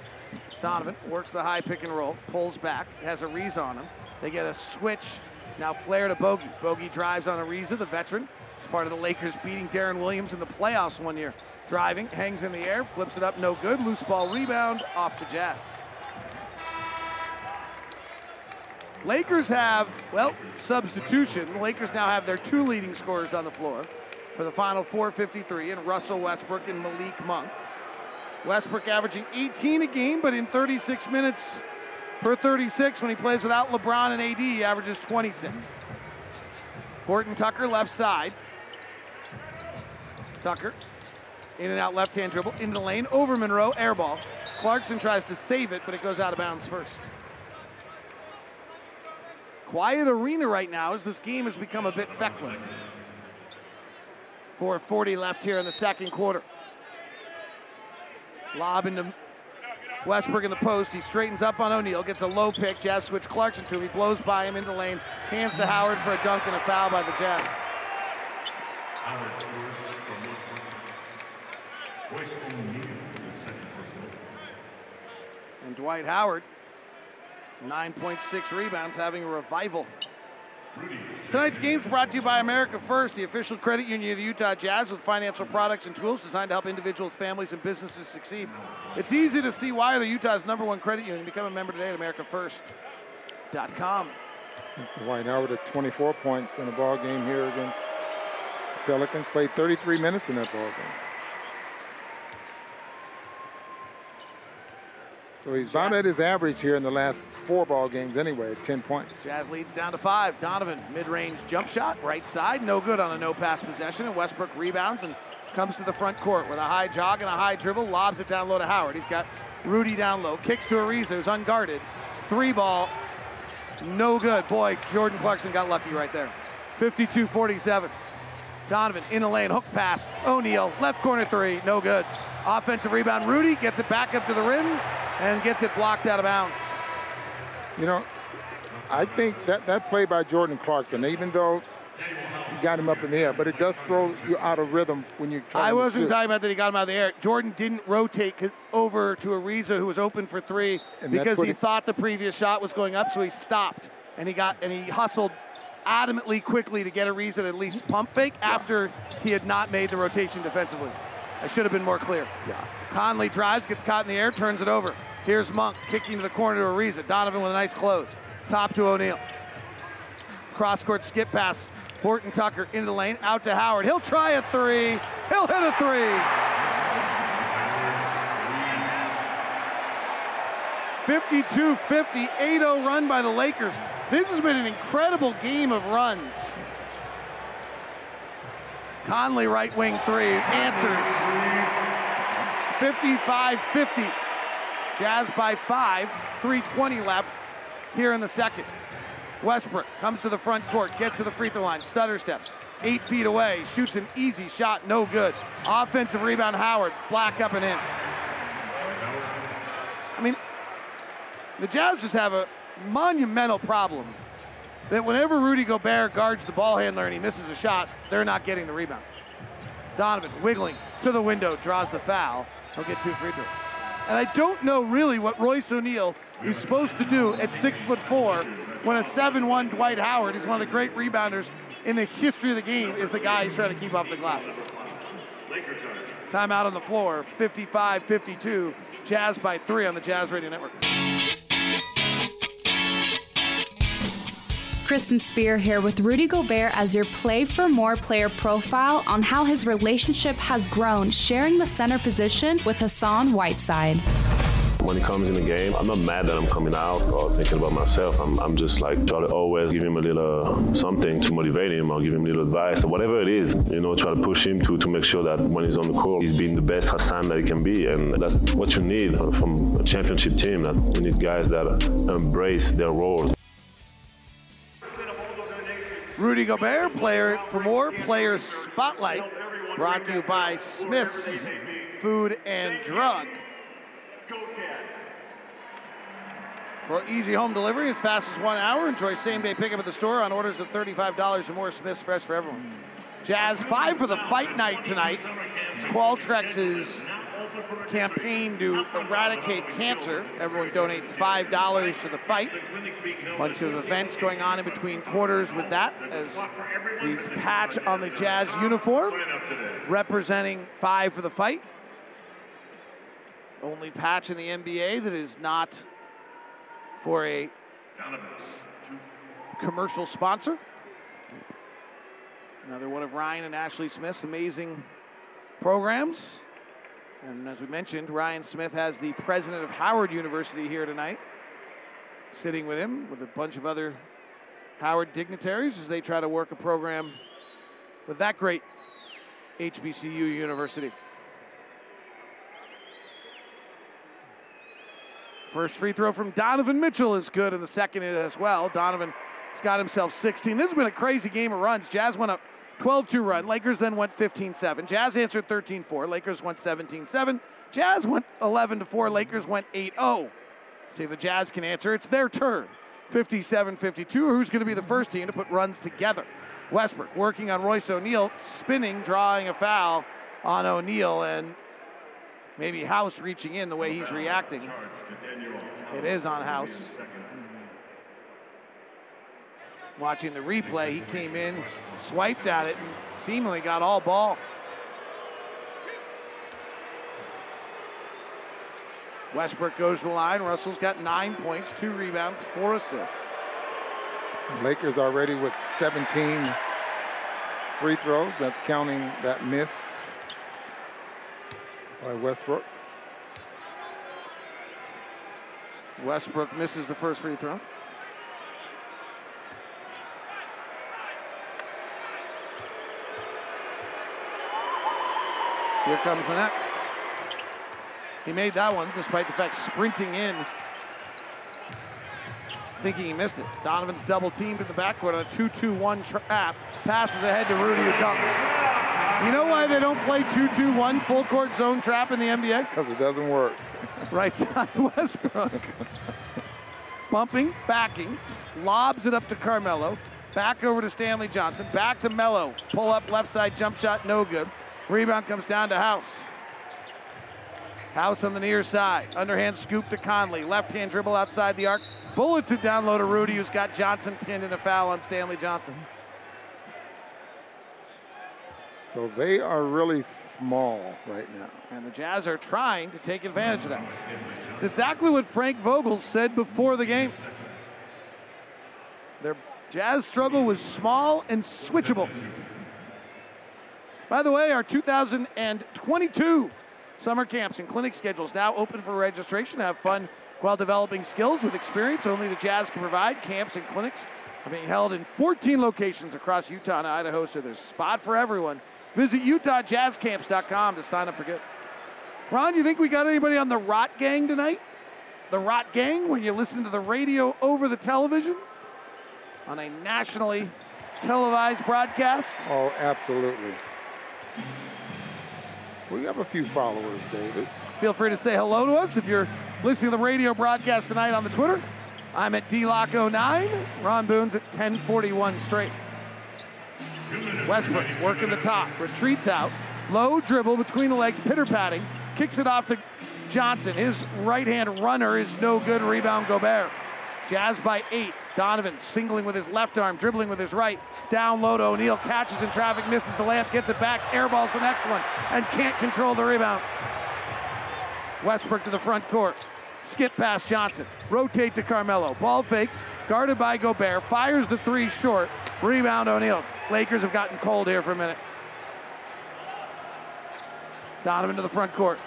Donovan works the high pick and roll, pulls back, has Ariza on him. They get a switch. Now Flair to Bogey. Bogey drives on a Ariza, the veteran. It's part of the Lakers beating Deron Williams in the playoffs one year. Driving, hangs in the air, flips it up, no good. Loose ball rebound off the Jazz. Lakers have, well, substitution. The Lakers now have their two leading scorers on the floor for the final 453 and Russell Westbrook and Malik Monk. Westbrook averaging 18 a game, but in 36 minutes per 36 when he plays without LeBron and AD, he averages 26. Horton Tucker left side. Tucker in and out left hand dribble into the lane over Monroe, air ball. Clarkson tries to save it, but it goes out of bounds first. Quiet arena right now as this game has become a bit feckless. 440 left here in the second quarter. Lob into Westbrook in the post. He straightens up on O'Neale, gets a low pick. Jazz switch Clarkson to him. He blows by him into the lane, hands to Howard for a dunk and a foul by the Jazz. And Dwight Howard, 9.6 rebounds, having a revival. Tonight's game is brought to you by America First, the official credit union of the Utah Jazz with financial products and tools designed to help individuals, families, and businesses succeed. It's easy to see why they're Utah's number one credit union. Become a member today at AmericaFirst.com. Dwight Howard at 24 points in a ball game here against Pelicans. Played 33 minutes in that ball game. So he's about at his average here in the last four ball games anyway, at 10 points. Jazz leads down to five. Donovan, mid-range jump shot, right side, no good on a no-pass possession. And Westbrook rebounds and comes to the front court with a high jog and a high dribble, lobs it down low to Howard. He's got Rudy down low, kicks to Ariza, who's unguarded. Three ball, no good. Boy, Jordan Clarkson got lucky right there. 52-47. Donovan in the lane, hook pass. O'Neale, left corner three, no good. Offensive rebound. Rudy gets it back up to the rim and gets it blocked out of bounds. You know, I think that, that play by Jordan Clarkson, even though you got him up in the air, but it does throw you out of rhythm when you try to. I wasn't talking about that he got him out of the air. Jordan didn't rotate over to Ariza, who was open for three, And because he it- thought the previous shot was going up, so he stopped and he got and he hustled adamantly quickly to get Ariza to at least pump fake after he had not made the rotation defensively. I should have been more clear. Yeah. Conley drives, gets caught in the air, turns it over. Here's Monk kicking to the corner to Ariza. Donovan with a nice close. Top to O'Neale. Cross court skip pass. Horton Tucker into the lane, out to Howard. He'll try a three. He'll hit a three. 52-50, 8-0 run by the Lakers. This has been an incredible game of runs. Conley right wing three, answers. 55-50. Jazz by five, 320 left here in the second. Westbrook comes to the front court, gets to the free throw line, stutter steps, eight feet away, shoots an easy shot, no good. Offensive rebound, Howard, black up and in. I mean, the Jazz just have a monumental problem that whenever Rudy Gobert guards the ball handler and he misses a shot, they're not getting the rebound. Donovan wiggling to the window, draws the foul. He'll get two free throws. And I don't know really what Royce O'Neale is supposed to do at six foot four when a 7-1 Dwight Howard is one of the great rebounders in the history of the game is the guy he's trying to keep off the glass. Timeout on the floor, 55-52. Jazz by three on the Jazz Radio Network. Kristen Spear here with Rudy Gobert as your Play for More player profile on how his relationship has grown, sharing the center position with Hassan Whiteside. When he comes in the game, I'm not mad that I'm coming out or thinking about myself. I'm, I'm just like try to always give him a little uh, something to motivate him or give him a little advice or whatever it is. You know, try to push him to, to make sure that when he's on the court, he's being the best Hassan that he can be. And that's what you need from a championship team. That you need guys that embrace their roles. Rudy Gobert, player for more Players Spotlight, brought to you by Smith's Food and Drug. For easy home delivery as fast as one hour, enjoy same day pickup at the store on orders of $35 or more. Smith's Fresh for everyone. Jazz five for the fight night tonight. It's Qualtrics's campaign to eradicate cancer. Everyone donates $5 to the fight. Bunch of events going on in between quarters with that as these patch on the Jazz uniform representing five for the fight. Only patch in the NBA that is not for a commercial sponsor. Another one of Ryan and Ashley Smith's amazing programs. And as we mentioned, Ryan Smith has the president of Howard University here tonight, sitting with him with a bunch of other Howard dignitaries as they try to work a program with that great HBCU university. First free throw from Donovan Mitchell is good, and the second as well. Donovan has got himself 16. This has been a crazy game of runs. Jazz went up 12 2 run. Lakers then went 15 7. Jazz answered 13 4. Lakers went 17 7. Jazz went 11 4. Lakers went 8 0. See if the Jazz can answer. It's their turn. 57 52. Who's going to be the first team to put runs together? Westbrook working on Royce O'Neale, spinning, drawing a foul on O'Neale, and maybe House reaching in the way he's reacting. It is on House. Watching the replay, he came in, swiped at it, and seemingly got all ball. Westbrook goes to the line. Russell's got nine points, two rebounds, four assists. Lakers already with 17 free throws. That's counting that miss by Westbrook. Westbrook misses the first free throw. Here comes the next. He made that one despite the fact sprinting in, thinking he missed it. Donovan's double teamed in the backcourt on a 2 2 1 trap. Passes ahead to Rudy who dunks. You know why they don't play 2 2 1 full court zone trap in the NBA? Because it doesn't work. right side Westbrook. Bumping, backing, lobs it up to Carmelo. Back over to Stanley Johnson. Back to Melo. Pull up left side jump shot, no good. Rebound comes down to House. House on the near side. Underhand scoop to Conley. Left hand dribble outside the arc. Bullets it down low to Rudy, who's got Johnson pinned in a foul on Stanley Johnson. So they are really small right now. And the Jazz are trying to take advantage of that. It's exactly what Frank Vogel said before the game. Their Jazz struggle was small and switchable. By the way, our 2022 summer camps and clinic schedules now open for registration. Have fun while developing skills with experience only the Jazz can provide. Camps and clinics are being held in 14 locations across Utah and Idaho, so there's a spot for everyone. Visit UtahJazzCamps.com to sign up for good. Ron, you think we got anybody on the Rot Gang tonight? the Rot Gang when you listen to the radio over the television on a nationally televised broadcast? Oh, absolutely. We have a few followers, David. Feel free to say hello to us if you're listening to the radio broadcast tonight on the Twitter. I'm at DLocke09. Ron Boone's at 1041 straight. Westbrook working the top, retreats out, low dribble between the legs, pitter patting, kicks it off to Johnson. His right hand runner is no good. Rebound Gobert. Jazz by eight. Donovan singling with his left arm, dribbling with his right. Down low to O'Neale, catches in traffic, misses the layup, gets it back, airballs the next one, and can't control the rebound. Westbrook to the front court. Skip past Johnson. Rotate to Carmelo. Ball fakes. Guarded by Gobert. Fires the three short. Rebound O'Neale. Lakers have gotten cold here for a minute. Donovan to the front court.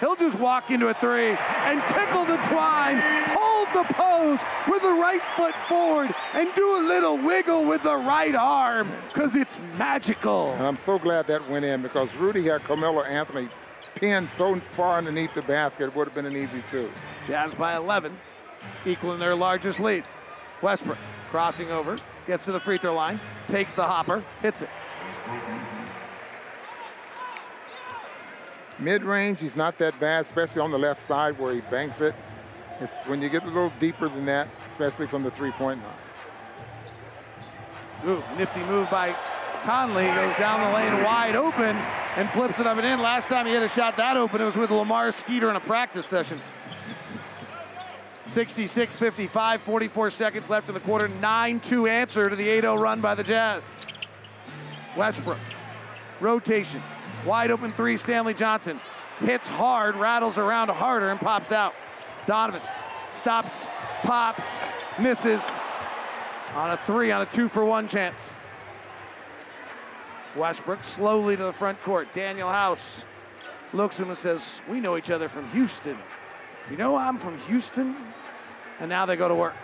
He'll just walk into a three and tickle the twine, hold the pose with the right foot forward, and do a little wiggle with the right arm because it's magical. And I'm so glad that went in because Rudy had Carmelo Anthony pinned so far underneath the basket, it would have been an easy two. Jazz by 11, equaling their largest lead. Westbrook crossing over, gets to the free throw line, takes the hopper, hits it. Mid-range, he's not that bad, especially on the left side where he banks it. It's when you get a little deeper than that, especially from the three-point line. Ooh, nifty move by Conley. Goes down the lane wide open and flips it up and in. Last time he hit a shot that open, it was with Lamar Skeeter in a practice session. 66-55, 44 seconds left in the quarter. 9-2 answer to the 8-0 run by the Jazz. Westbrook, rotation, Wide open three, Stanley Johnson. Hits hard, rattles around harder, and pops out. Donovan stops, pops, misses on a three, on a two for one chance. Westbrook slowly to the front court. Danuel House looks at him and says, We know each other from Houston. You know I'm from Houston? And now they go to work.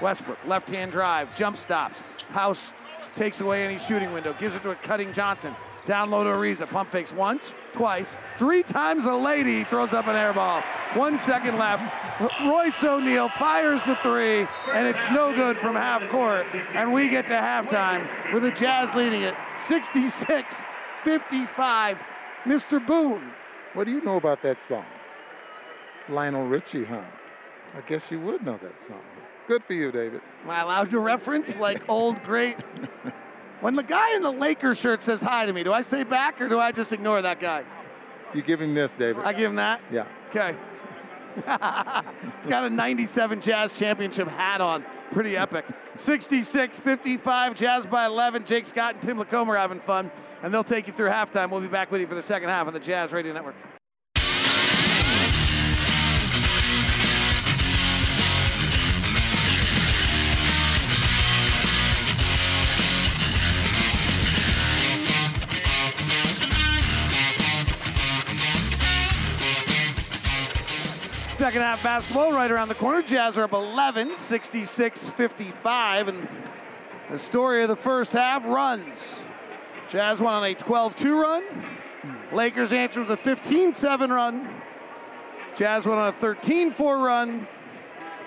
Westbrook, left hand drive, jump stops. House takes away any shooting window, gives it to a cutting Johnson. Down low to Ariza. Pump fakes once, twice, three times a lady. Throws up an air ball. One second left. Royce O'Neale fires the three, and it's no good from half court. And we get to halftime with the Jazz leading it 66 55. Mr. Boone. What do you know about that song? Lionel Richie, huh? I guess you would know that song. Good for you, David. Am I allowed to reference like old great when the guy in the Lakers shirt says hi to me, do I say back or do I just ignore that guy? You give him this, David. I give him that? Yeah. Okay. it's got a 97 Jazz championship hat on. Pretty epic. 66 55, Jazz by 11. Jake Scott and Tim Lacombe are having fun, and they'll take you through halftime. We'll be back with you for the second half on the Jazz Radio Network. Second half basketball right around the corner. Jazz are up 11, 66 55. And the story of the first half runs. Jazz went on a 12 2 run. Lakers answered with a 15 7 run. Jazz went on a 13 4 run.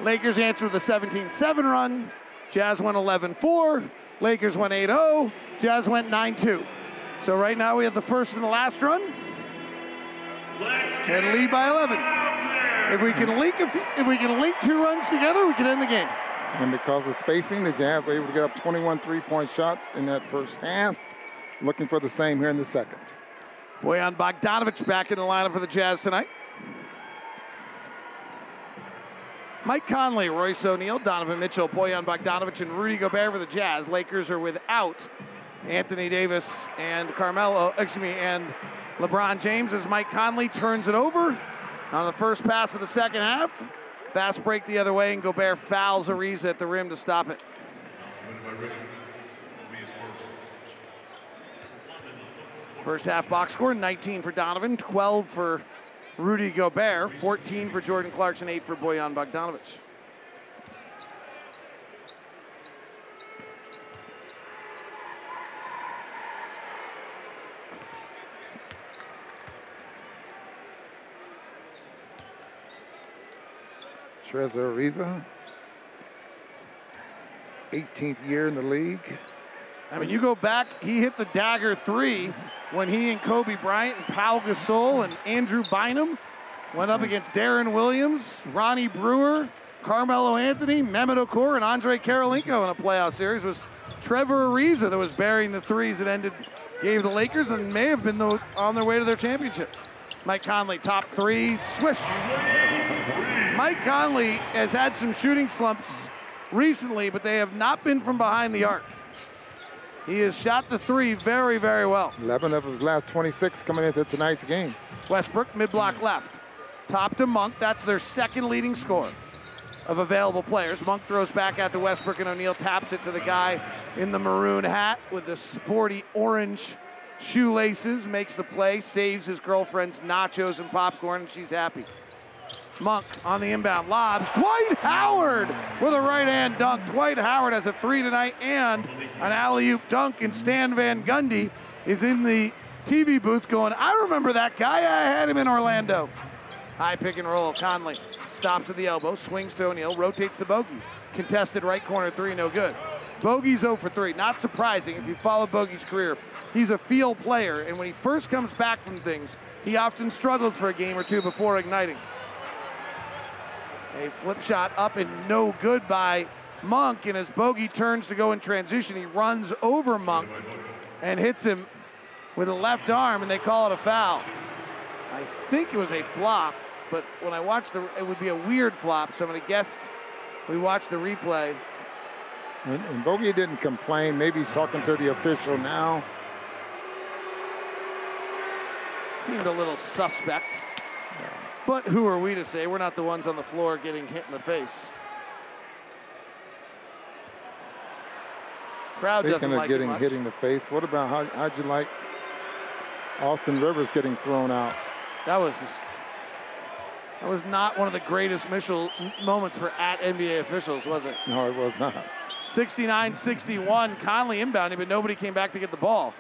Lakers answered with a 17 7 run. Jazz went 11 4. Lakers went 8 0. Jazz went 9 2. So right now we have the first and the last run. And lead by 11. If we can link few, if we can link two runs together, we can end the game. And because of spacing, the Jazz were able to get up 21 three-point shots in that first half. Looking for the same here in the second. Bojan Bogdanovich back in the lineup for the Jazz tonight. Mike Conley, Royce O'Neale, Donovan Mitchell, Bojan Bogdanovich, and Rudy Gobert for the Jazz. Lakers are without Anthony Davis and Carmelo, excuse me, and LeBron James as Mike Conley turns it over on the first pass of the second half. Fast break the other way, and Gobert fouls Ariza at the rim to stop it. First half box score 19 for Donovan, 12 for Rudy Gobert, 14 for Jordan Clarkson, 8 for Bojan Bogdanovich. Trevor Ariza, 18th year in the league. I mean, you go back, he hit the dagger three when he and Kobe Bryant and Pau Gasol and Andrew Bynum went up against Deron Williams, Ronnie Brewer, Carmelo Anthony, Mehmet Okur, and Andrei Kirilenko in a playoff series. It was Trevor Ariza that was burying the threes that ended, gave the Lakers, and may have been on their way to their championship. Mike Conley, top three, swish. Mike Conley has had some shooting slumps recently, but they have not been from behind the arc. He has shot the three very, very well. 11 of his last 26 coming into tonight's game. Westbrook, mid block left. Top to Monk. That's their second leading scorer of available players. Monk throws back out to Westbrook, and O'Neale taps it to the guy in the maroon hat with the sporty orange shoelaces. Makes the play, saves his girlfriend's nachos and popcorn, and she's happy. Monk on the inbound lobs. Dwight Howard with a right hand dunk. Dwight Howard has a three tonight and an alley oop dunk, and Stan Van Gundy is in the TV booth going, I remember that guy. I had him in Orlando. High pick and roll. Conley stops at the elbow, swings to O'Neale, rotates to Bogey. Contested right corner three, no good. Bogey's 0 for 3. Not surprising if you follow Bogey's career. He's a field player, and when he first comes back from things, he often struggles for a game or two before igniting. A flip shot up and no good by Monk, and as Bogey turns to go in transition, he runs over Monk and hits him with a left arm, and they call it a foul. I think it was a flop, but when I watch the, it would be a weird flop, so I'm going to guess we watch the replay. And, and Bogey didn't complain. Maybe he's talking to the official now. Seemed a little suspect. But who are we to say? We're not the ones on the floor getting hit in the face. Crowd Speaking doesn't of like getting hit in the face, what about how, how'd you like Austin Rivers getting thrown out? That was just, that was not one of the greatest Mitchell moments for at NBA officials, was it? No, it was not. 69-61, Conley inbounding, but nobody came back to get the ball.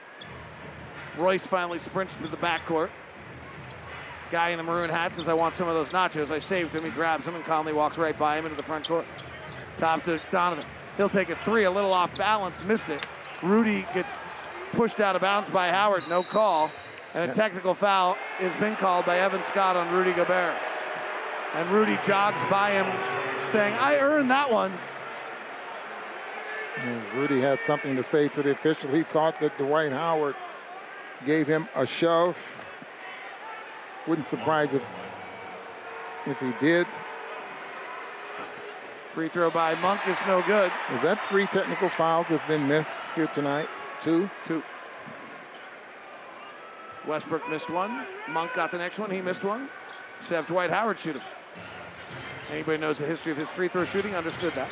Royce finally sprints to the backcourt. Guy in the maroon hat says, I want some of those nachos. I saved him. He grabs him, and Conley walks right by him into the front court. Top to Donovan. He'll take a three, a little off balance, missed it. Rudy gets pushed out of bounds by Howard, no call. And a technical foul has been called by Evan Scott on Rudy Gobert. And Rudy jogs by him, saying, I earned that one. And Rudy had something to say to the official. He thought that Dwight Howard gave him a shove. Wouldn't surprise if, if he did. Free throw by Monk is no good. Is that three technical fouls that have been missed here tonight? Two? Two. Westbrook missed one. Monk got the next one. He missed one. Should have Dwight Howard shoot him. Anybody knows the history of his free throw shooting understood that.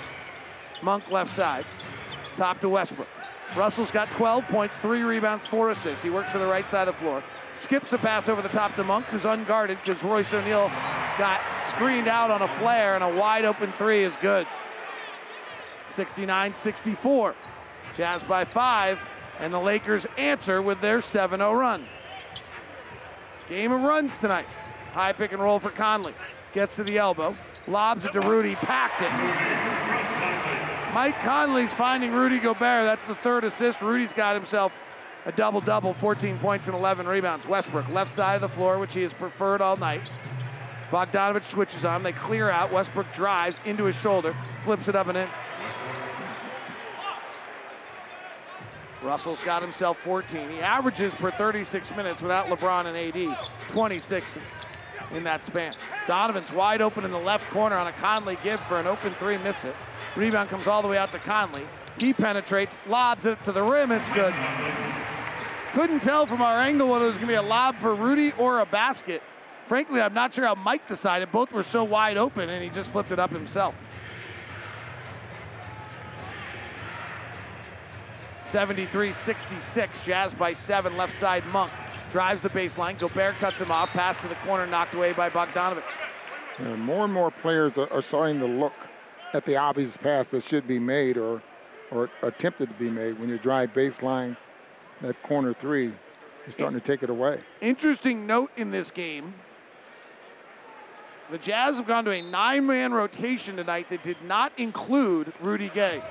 Monk left side. Top to Westbrook. Russell's got 12 points, three rebounds, four assists. He works to the right side of the floor. Skips a pass over the top to Monk, who's unguarded because Royce O'Neale got screened out on a flare, and a wide open three is good. 69 64. Jazz by five, and the Lakers answer with their 7 0 run. Game of runs tonight. High pick and roll for Conley. Gets to the elbow, lobs it to Rudy, packed it. Mike Conley's finding Rudy Gobert. That's the third assist. Rudy's got himself a double double 14 points and 11 rebounds. Westbrook, left side of the floor, which he has preferred all night. Bogdanovich switches on. They clear out. Westbrook drives into his shoulder, flips it up and in. Russell's got himself 14. He averages per 36 minutes without LeBron and AD, 26 in that span. Donovan's wide open in the left corner on a Conley give for an open three, missed it. Rebound comes all the way out to Conley. He penetrates, lobs it to the rim, it's good. Couldn't tell from our angle whether it was going to be a lob for Rudy or a basket. Frankly, I'm not sure how Mike decided. Both were so wide open, and he just flipped it up himself. 73-66, Jazz by seven, left side Monk. Drives the baseline, Gobert cuts him off, pass to the corner, knocked away by Bogdanovich. Yeah, more and more players are, are starting to look at the obvious pass that should be made or, or attempted to be made when you drive baseline that corner three. You're starting to take it away. Interesting note in this game. The Jazz have gone to a nine man rotation tonight that did not include Rudy Gay.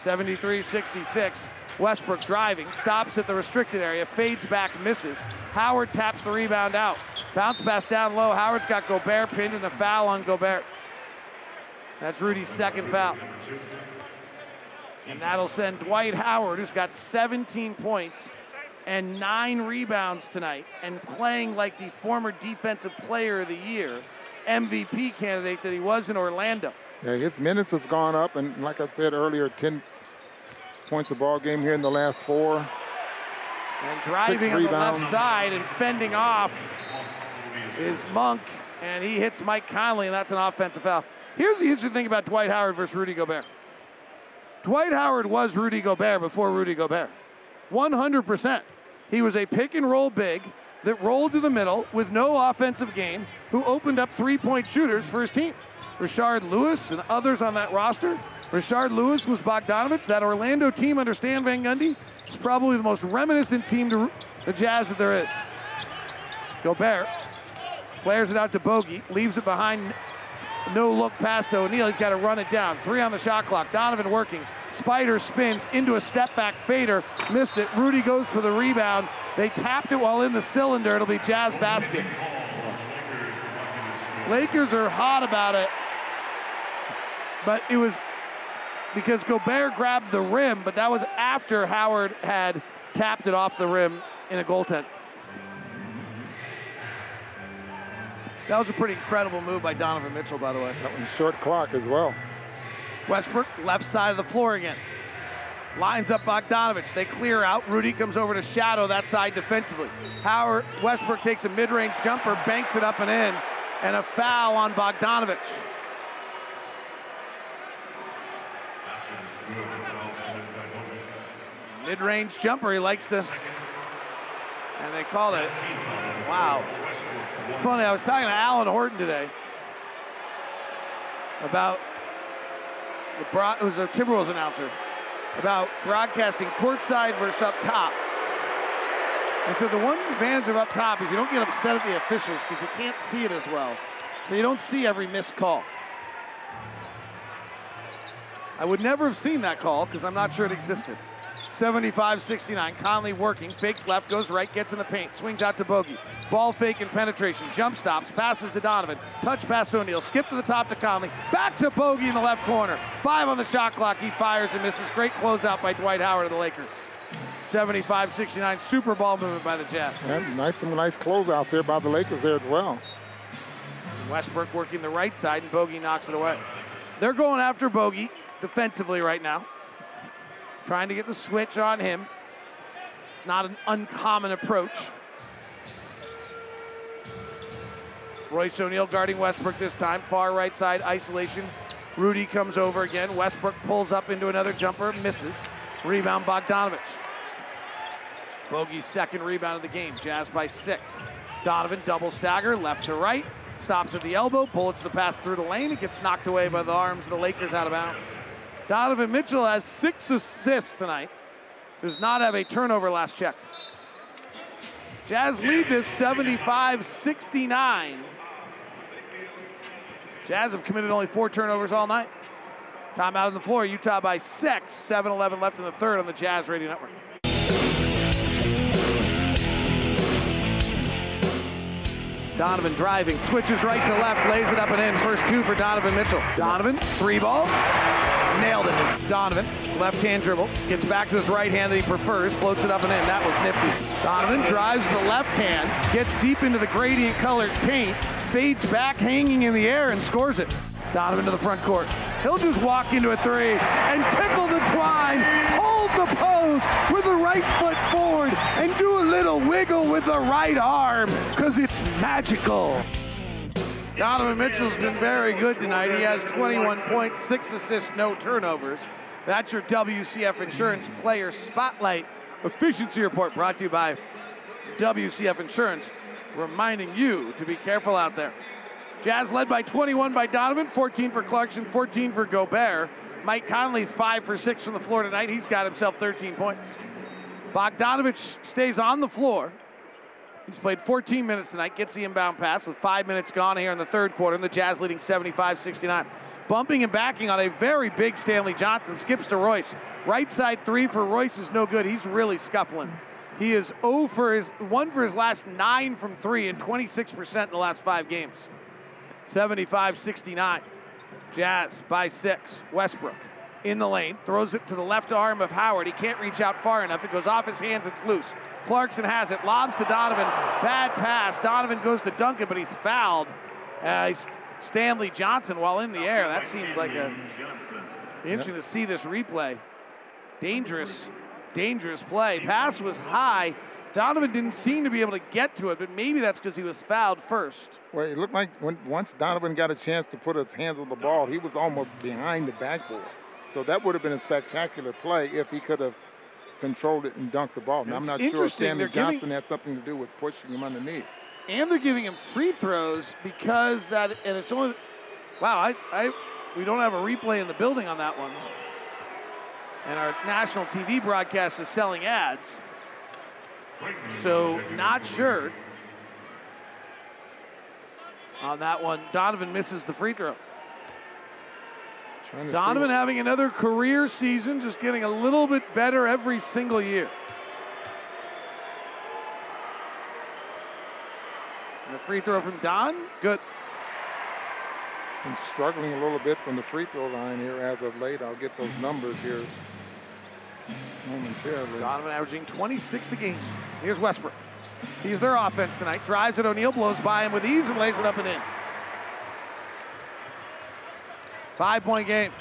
73 66. Westbrook driving, stops at the restricted area, fades back, misses. Howard taps the rebound out. Bounce pass down low. Howard's got Gobert pinned and a foul on Gobert. That's Rudy's second foul. And that'll send Dwight Howard, who's got 17 points and nine rebounds tonight, and playing like the former Defensive Player of the Year, MVP candidate that he was in Orlando. Yeah, his minutes have gone up, and like I said earlier, 10 points a ball game here in the last four. And driving on the left side and fending off is Monk, and he hits Mike Conley, and that's an offensive foul. Here's the interesting thing about Dwight Howard versus Rudy Gobert. Dwight Howard was Rudy Gobert before Rudy Gobert. 100%. He was a pick and roll big that rolled to the middle with no offensive game, who opened up three point shooters for his team. Rashard Lewis and others on that roster. Rashard Lewis was Bogdanovich. That Orlando team under Stan Van Gundy is probably the most reminiscent team to the Jazz that there is. Gobert flares it out to Bogey, leaves it behind no look pass to O'Neale. He's got to run it down. Three on the shot clock. Donovan working. Spider spins into a step back fader. Missed it. Rudy goes for the rebound. They tapped it while in the cylinder. It'll be Jazz basket. Lakers are hot about it. But it was because Gobert grabbed the rim, but that was after Howard had tapped it off the rim in a goaltend. That was a pretty incredible move by Donovan Mitchell, by the way. That was short clock as well. Westbrook, left side of the floor again. Lines up Bogdanovich. They clear out. Rudy comes over to shadow that side defensively. Howard Westbrook takes a mid-range jumper, banks it up and in, and a foul on Bogdanovich. Mid-range jumper. He likes to, and they called it. Wow. Funny, I was talking to Alan Horton today about the broad, it was a Timberwolves announcer about broadcasting courtside versus up top. I said the one advantage of up top is you don't get upset at the officials because you can't see it as well. So you don't see every missed call. I would never have seen that call because I'm not sure it existed. 75 69. Conley working, fakes left, goes right, gets in the paint, swings out to Bogey. Ball fake and penetration, jump stops, passes to Donovan, touch pass to O'Neale, skip to the top to Conley, back to Bogey in the left corner. Five on the shot clock, he fires and misses. Great closeout by Dwight Howard of the Lakers. 75 69, super ball movement by the Jazz. And nice, some nice closeouts there by the Lakers there as well. Westbrook working the right side, and Bogey knocks it away. They're going after Bogey defensively right now trying to get the switch on him. It's not an uncommon approach. Royce O'Neale guarding Westbrook this time, far right side isolation. Rudy comes over again. Westbrook pulls up into another jumper, misses. Rebound Bogdanovich. Bogey's second rebound of the game. Jazz by six. Donovan double stagger, left to right. Stops at the elbow, bullets the pass through the lane. It gets knocked away by the arms of the Lakers out of bounds. Donovan Mitchell has six assists tonight. Does not have a turnover last check. Jazz lead this 75 69. Jazz have committed only four turnovers all night. Time out on the floor. Utah by six. 7 11 left in the third on the Jazz Radio Network. Donovan driving, switches right to left, lays it up and in. First two for Donovan Mitchell. Donovan, three ball, nailed it. Donovan, left hand dribble, gets back to his right hand that he prefers, floats it up and in. That was nifty. Donovan drives the left hand, gets deep into the gradient colored paint, fades back, hanging in the air, and scores it. Donovan to the front court. He'll just walk into a three and tickle the twine, hold the post with the right foot forward, and do a little wiggle with the right arm because it's magical. Donovan Mitchell's been very good tonight. He has 21 points, six assists, no turnovers. That's your WCF Insurance Player Spotlight Efficiency Report brought to you by WCF Insurance, reminding you to be careful out there. Jazz led by 21 by Donovan, 14 for Clarkson, 14 for Gobert. Mike Conley's 5 for 6 from the floor tonight. He's got himself 13 points. Bogdanovich stays on the floor. He's played 14 minutes tonight, gets the inbound pass with five minutes gone here in the third quarter, and the Jazz leading 75 69. Bumping and backing on a very big Stanley Johnson. Skips to Royce. Right side three for Royce is no good. He's really scuffling. He is 0 for his 1 for his last 9 from 3 and 26% in the last 5 games. 75-69. Jazz by 6. Westbrook in the lane, throws it to the left arm of Howard. He can't reach out far enough. It goes off his hands, it's loose. Clarkson has it, lobs to Donovan. Bad pass. Donovan goes to dunk it, but he's fouled. Uh, he's Stanley Johnson while in the air. That seemed like a interesting to see this replay. Dangerous, dangerous play. Pass was high. Donovan didn't seem to be able to get to it, but maybe that's because he was fouled first. Well, it looked like when once Donovan got a chance to put his hands on the ball, he was almost behind the backboard. So that would have been a spectacular play if he could have controlled it and dunked the ball. Now, I'm not sure if Stanley Johnson giving, had something to do with pushing him underneath. And they're giving him free throws because that, and it's only, wow, I, I, we don't have a replay in the building on that one. And our national TV broadcast is selling ads. So, not sure on that one. Donovan misses the free throw. Donovan having another career season, just getting a little bit better every single year. And the free throw from Don, good. Been struggling a little bit from the free throw line here as of late. I'll get those numbers here momentarily. Donovan averaging 26 a game. Here's Westbrook. He's their offense tonight. Drives at O'Neale, blows by him with ease, and lays it up and in. Five point game.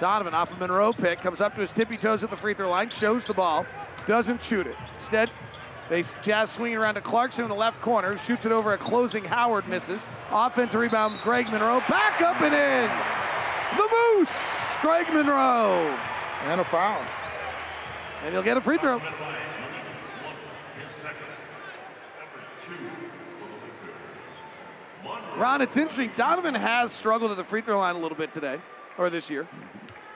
Donovan off a of Monroe pick, comes up to his tippy toes at the free throw line, shows the ball, doesn't shoot it. Instead, they Jazz swinging around to Clarkson in the left corner, shoots it over a closing Howard, misses. Offensive rebound, Greg Monroe, back up and in. The Moose, Greg Monroe. And a foul. And he'll get a free throw. Ron, it's interesting. Donovan has struggled at the free throw line a little bit today, or this year.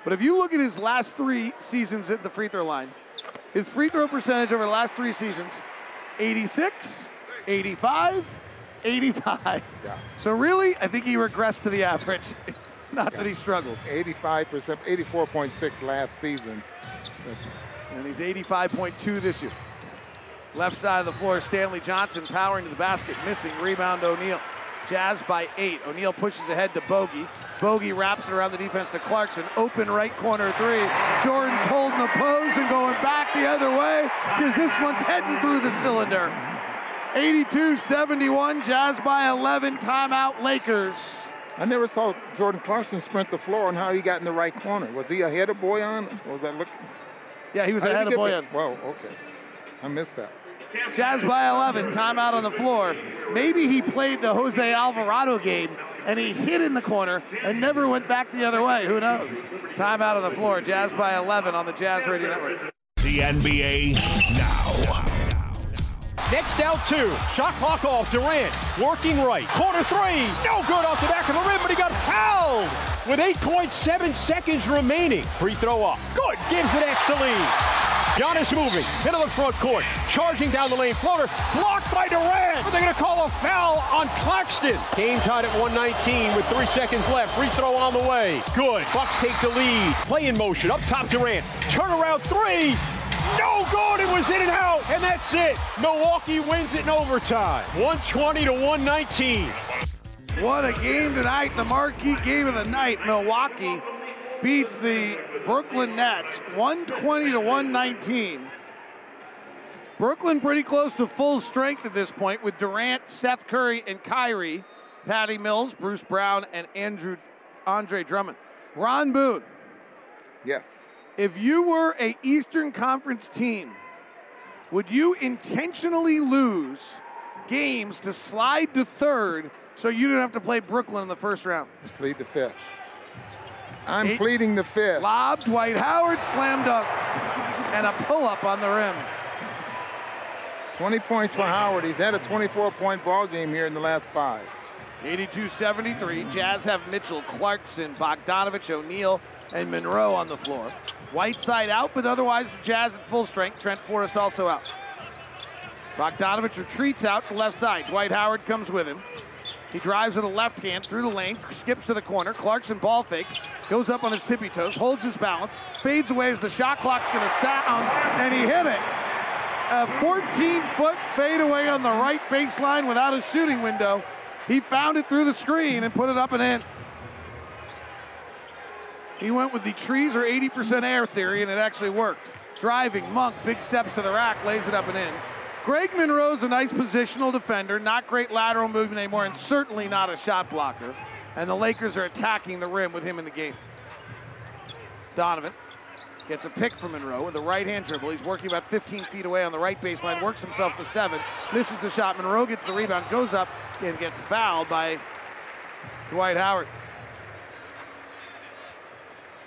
But if you look at his last three seasons at the free throw line, his free throw percentage over the last three seasons 86, 85, 85. Yeah. So really, I think he regressed to the average. Not yeah. that he struggled. 85%, 84.6 last season. And he's 85.2 this year. Left side of the floor, Stanley Johnson powering to the basket, missing. Rebound O'Neale. Jazz by eight. O'Neale pushes ahead to Bogey. Bogey wraps it around the defense to Clarkson. Open right corner three. Jordan's holding the pose and going back the other way because this one's heading through the cylinder. 82-71, Jazz by 11, timeout Lakers. I never saw Jordan Clarkson sprint the floor and how he got in the right corner. Was he ahead of Bojan? was that look? Yeah, he was ahead of Bojan. Well, okay. I missed that. Jazz by 11, timeout on the floor. Maybe he played the Jose Alvarado game and he hit in the corner and never went back the other way. Who knows? Timeout on the floor. Jazz by 11 on the Jazz Radio Network. The NBA now. Next down two. Shot clock off. Durant working right. Corner three. No good off the back of the rim, but he got fouled with 8.7 seconds remaining. Free throw up. Good. Gives the Nets the lead. Giannis moving into the front court, charging down the lane. Floater blocked by Durant. But they're going to call a foul on Claxton. Game tied at 119 with three seconds left. Free throw on the way. Good. Bucks take the lead. Play in motion. Up top Durant. Turn around three. No good. It was in and out. And that's it. Milwaukee wins it in overtime. 120 to 119. What a game tonight. The marquee game of the night. Milwaukee beats the Brooklyn Nets 120 to 119. Brooklyn pretty close to full strength at this point with Durant, Seth Curry, and Kyrie, Patty Mills, Bruce Brown, and Andrew Andre Drummond. Ron Boone. Yes. If you were a Eastern Conference team, would you intentionally lose games to slide to third so you didn't have to play Brooklyn in the first round? Plead the fifth. I'm Eight. pleading the fifth. Lob, Dwight Howard, slam dunk, and a pull up on the rim. 20 points for Howard. He's had a 24-point ball game here in the last five. 82-73. Jazz have Mitchell, Clarkson, Bogdanovich, O'Neale, and Monroe on the floor. Whiteside out, but otherwise Jazz at full strength. Trent Forrest also out. Bogdanovich retreats out to left side. Dwight Howard comes with him. He drives with a left hand through the lane, skips to the corner. Clarkson ball fakes, goes up on his tippy toes, holds his balance, fades away as the shot clock's going to sound, and he hit it. A 14 foot fadeaway on the right baseline without a shooting window. He found it through the screen and put it up and in. He went with the trees or 80% air theory, and it actually worked. Driving, Monk, big steps to the rack, lays it up and in. Greg Monroe's a nice positional defender, not great lateral movement anymore, and certainly not a shot blocker. And the Lakers are attacking the rim with him in the game. Donovan gets a pick from Monroe with a right hand dribble. He's working about 15 feet away on the right baseline, works himself to seven, misses the shot. Monroe gets the rebound, goes up, and gets fouled by Dwight Howard.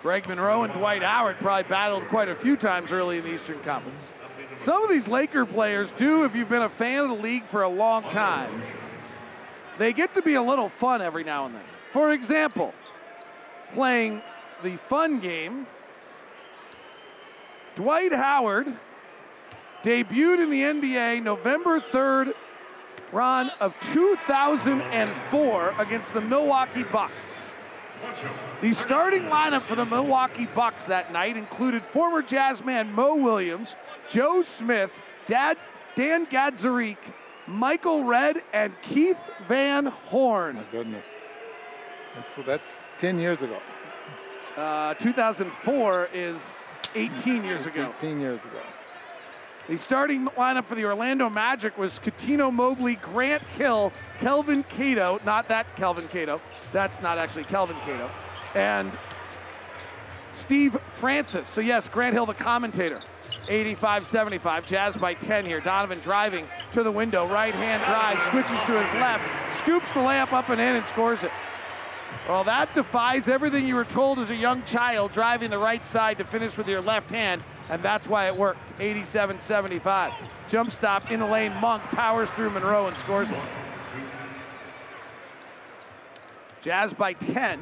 Greg Monroe and Dwight Howard probably battled quite a few times early in the Eastern Conference. Some of these Laker players do, if you've been a fan of the league for a long time, they get to be a little fun every now and then. For example, playing the fun game, Dwight Howard debuted in the NBA November 3rd, Ron, of 2004 against the Milwaukee Bucks. The starting lineup for the Milwaukee Bucks that night included former Jazz man Mo Williams, Joe Smith, Dad, Dan Gadzuric, Michael Redd, and Keith Van Horn. My goodness. And so that's 10 years ago. Uh, 2004 is 18 years ago. 18 years ago. The starting lineup for the Orlando Magic was Cuttino Mobley, Grant Hill, Kelvin Cato, not that Kelvin Cato, that's not actually Kelvin Cato, and Steve Francis. So, yes, Grant Hill, the commentator. 85 75. Jazz by 10 here. Donovan driving to the window. Right hand drive, switches to his left, scoops the layup up and in, and scores it. Well, that defies everything you were told as a young child driving the right side to finish with your left hand, and that's why it worked. 87 75. Jump stop in the lane. Monk powers through Monroe and scores it. Jazz by 10.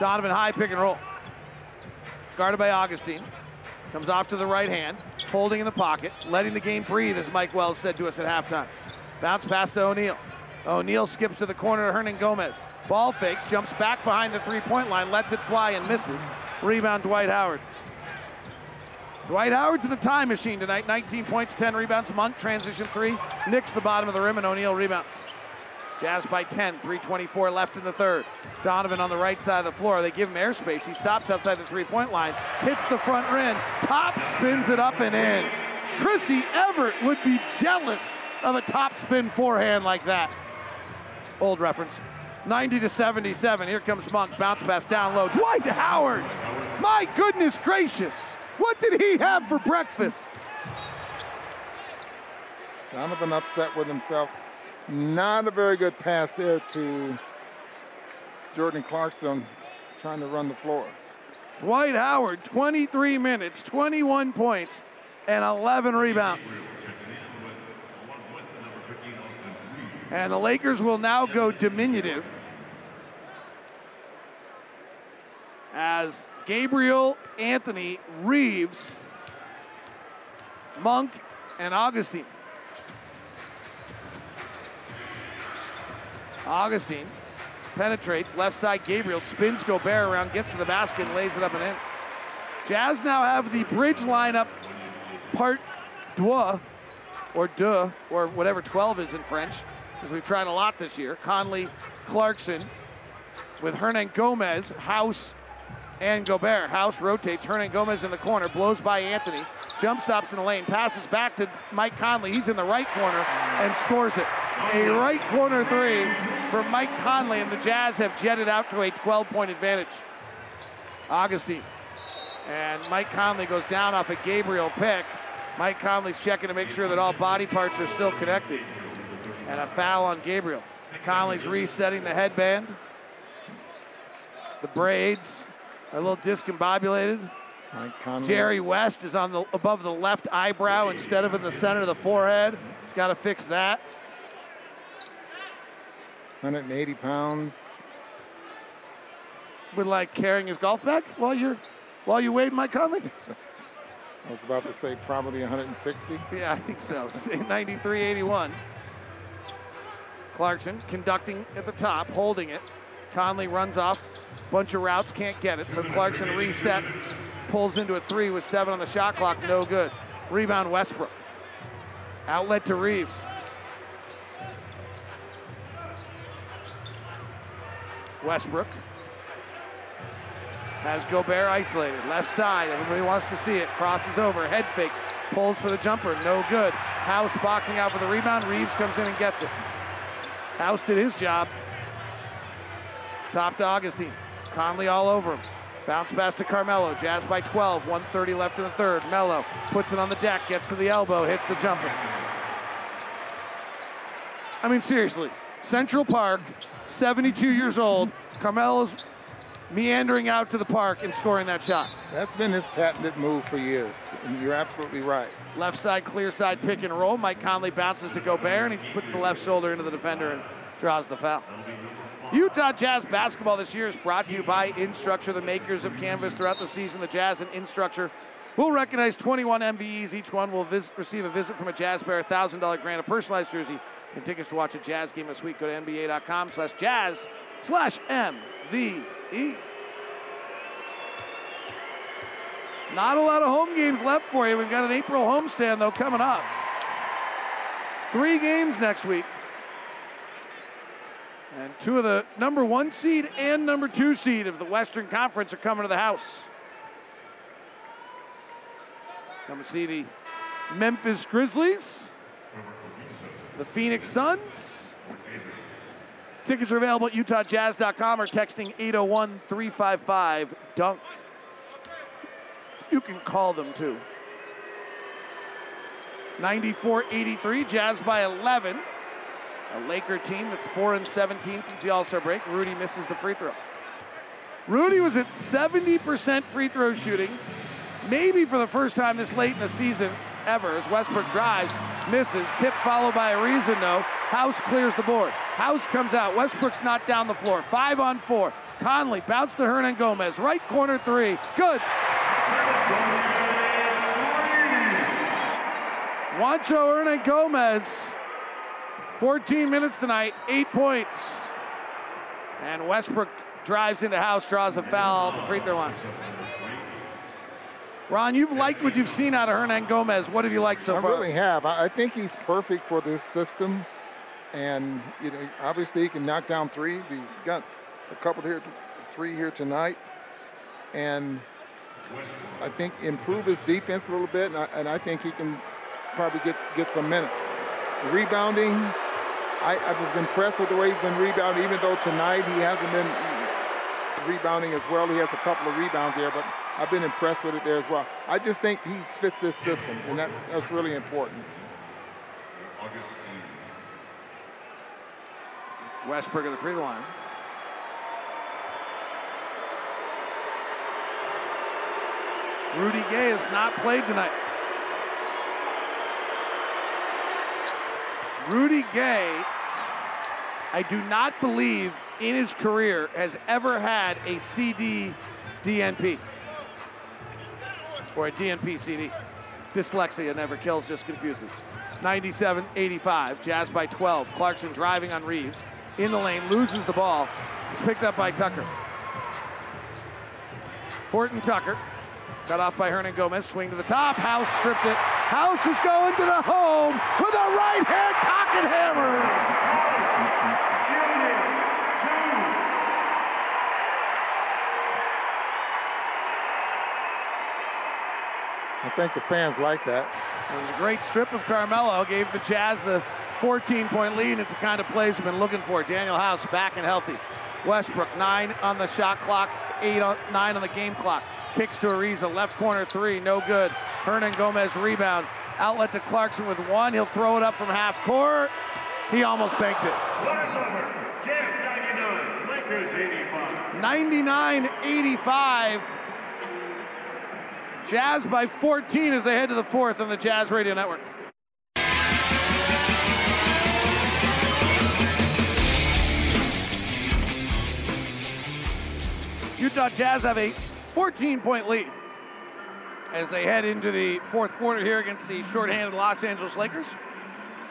Donovan high pick and roll. Guarded by Augustin. Comes off to the right hand, holding in the pocket, letting the game breathe, as Mike Wells said to us at halftime. Bounce pass to O'Neale. O'Neale skips to the corner to Hernangomez. Ball fakes, jumps back behind the three point line, lets it fly and misses. Rebound, Dwight Howard. Dwight Howard to the time machine tonight. 19 points, 10 rebounds. Monk transition three, nicks the bottom of the rim, and O'Neale rebounds. Jazz by 10, 324 left in the third. Donovan on the right side of the floor. They give him airspace. He stops outside the three point line, hits the front rim, top spins it up and in. Chrissie Evert would be jealous of a top spin forehand like that. Old reference. 90 to 77. Here comes Monk. Bounce pass down low. Dwight Howard. My goodness gracious. What did he have for breakfast? Donovan upset with himself. Not a very good pass there to Jordan Clarkson trying to run the floor. Dwight Howard, 23 minutes, 21 points, and 11 rebounds. And the Lakers will now go diminutive as Gabriel, Anthony, Reaves, Monk, and Augustin. Augustin penetrates left side. Gabriel spins Gobert around, gets to the basket, and lays it up and in. Jazz now have the bridge lineup part deux, or deux, or whatever 12 is in French, because we've tried a lot this year. Conley, Clarkson, with Hernangomez, House, and Gobert. House rotates. Hernangomez in the corner, blows by Anthony. Jump stops in the lane, passes back to Mike Conley. He's in the right corner and scores it. A right corner three for Mike Conley, and the Jazz have jetted out to a 12 point advantage. Augustin. And Mike Conley goes down off a Gabriel pick. Mike Conley's checking to make sure that all body parts are still connected. And a foul on Gabriel. Conley's resetting the headband. The braids are a little discombobulated. Jerry West is on the above the left eyebrow instead of in the center of the forehead. He's got to fix that. 180 pounds. With like carrying his golf bag while you're while you wade Mike Conley. I was about to say probably 160. Yeah, I think so. 93 81. Clarkson conducting at the top, holding it. Conley runs off, bunch of routes, can't get it. So Clarkson reset, pulls into a three with seven on the shot clock, no good. Rebound Westbrook. Outlet to Reaves. Westbrook has Gobert isolated. Left side, everybody wants to see it. Crosses over, head fakes, pulls for the jumper, no good. House boxing out for the rebound. Reaves comes in and gets it. House did his job. Top to Augustin. Conley all over him. Bounce pass to Carmelo. Jazz by 12. 130 left in the third. Melo puts it on the deck, gets to the elbow, hits the jumper. I mean, seriously. Central Park, 72 years old. Carmelo's meandering out to the park and scoring that shot. That's been his patented move for years. And you're absolutely right. Left side, clear side pick and roll. Mike Conley bounces to Gobert and he puts the left shoulder into the defender and draws the foul. Utah Jazz basketball this year is brought to you by Instructure, the makers of Canvas. Throughout the season, the Jazz and Instructure will recognize 21 MVEs. Each one will visit, receive a visit from a Jazz Bear, $1,000 grant, a personalized jersey, and tickets to watch a Jazz game this week. Go to NBA.com slash Jazz slash MVE. Not a lot of home games left for you. We've got an April homestand, though, coming up. Three games next week. And two of the number one seed and number two seed of the Western Conference are coming to the house. Come to see the Memphis Grizzlies, the Phoenix Suns. Tickets are available at utahjazz.com or texting 801 355 DUNK. You can call them too. 94 83, Jazz by 11. A Laker team that's 4 and 17 since the All Star break. Rudy misses the free throw. Rudy was at 70% free throw shooting, maybe for the first time this late in the season ever, as Westbrook drives, misses, tip followed by Ariza, no. House clears the board. House comes out. Westbrook's not down the floor. Five on four. Conley bounce to Hernangomez. Right corner three. Good. Juancho Hernangomez 14 minutes tonight, eight points. And Westbrook drives into house, draws a foul at the free throw line. Ron, you've liked what you've seen out of Hernangomez. What have you liked so I far? I really have. I I think he's perfect for this system. And, you know, obviously he can knock down threes. He's got a couple here, three here tonight. And I think improve his defense a little bit. And I, and I think he can probably get, get some minutes. Rebounding, I, I was impressed with the way he's been rebounding, even though tonight he hasn't been rebounding as well. He has a couple of rebounds there, but I've been impressed with it there as well. I just think he fits this system, and that, that's really important. Westbrook at the free line. Rudy Gay has not played tonight. Rudy Gay, I do not believe in his career has ever had a CD DNP or a DNP CD. Dyslexia never kills, just confuses. 97 85, Jazz by 12. Clarkson driving on Reaves. In the lane, loses the ball. Picked up by Tucker. Horton Tucker. Cut off by Hernangomez. Swing to the top. House stripped it. House is going to the home with a right hand cock and hammer. I think the fans like that. It was a great strip of Carmelo. Gave the Jazz the 14 point lead. It's the kind of plays we've been looking for. Danuel House back and healthy. Westbrook, nine on the shot clock, eight on nine on the game clock. Kicks to Ariza, left corner three, no good. Hernangomez rebound. Outlet to Clarkson with one. He'll throw it up from half court. He almost banked it. 99 85. Jazz by 14 as they head to the fourth on the Jazz Radio Network. Utah Jazz have a 14 point lead as they head into the fourth quarter here against the shorthanded Los Angeles Lakers.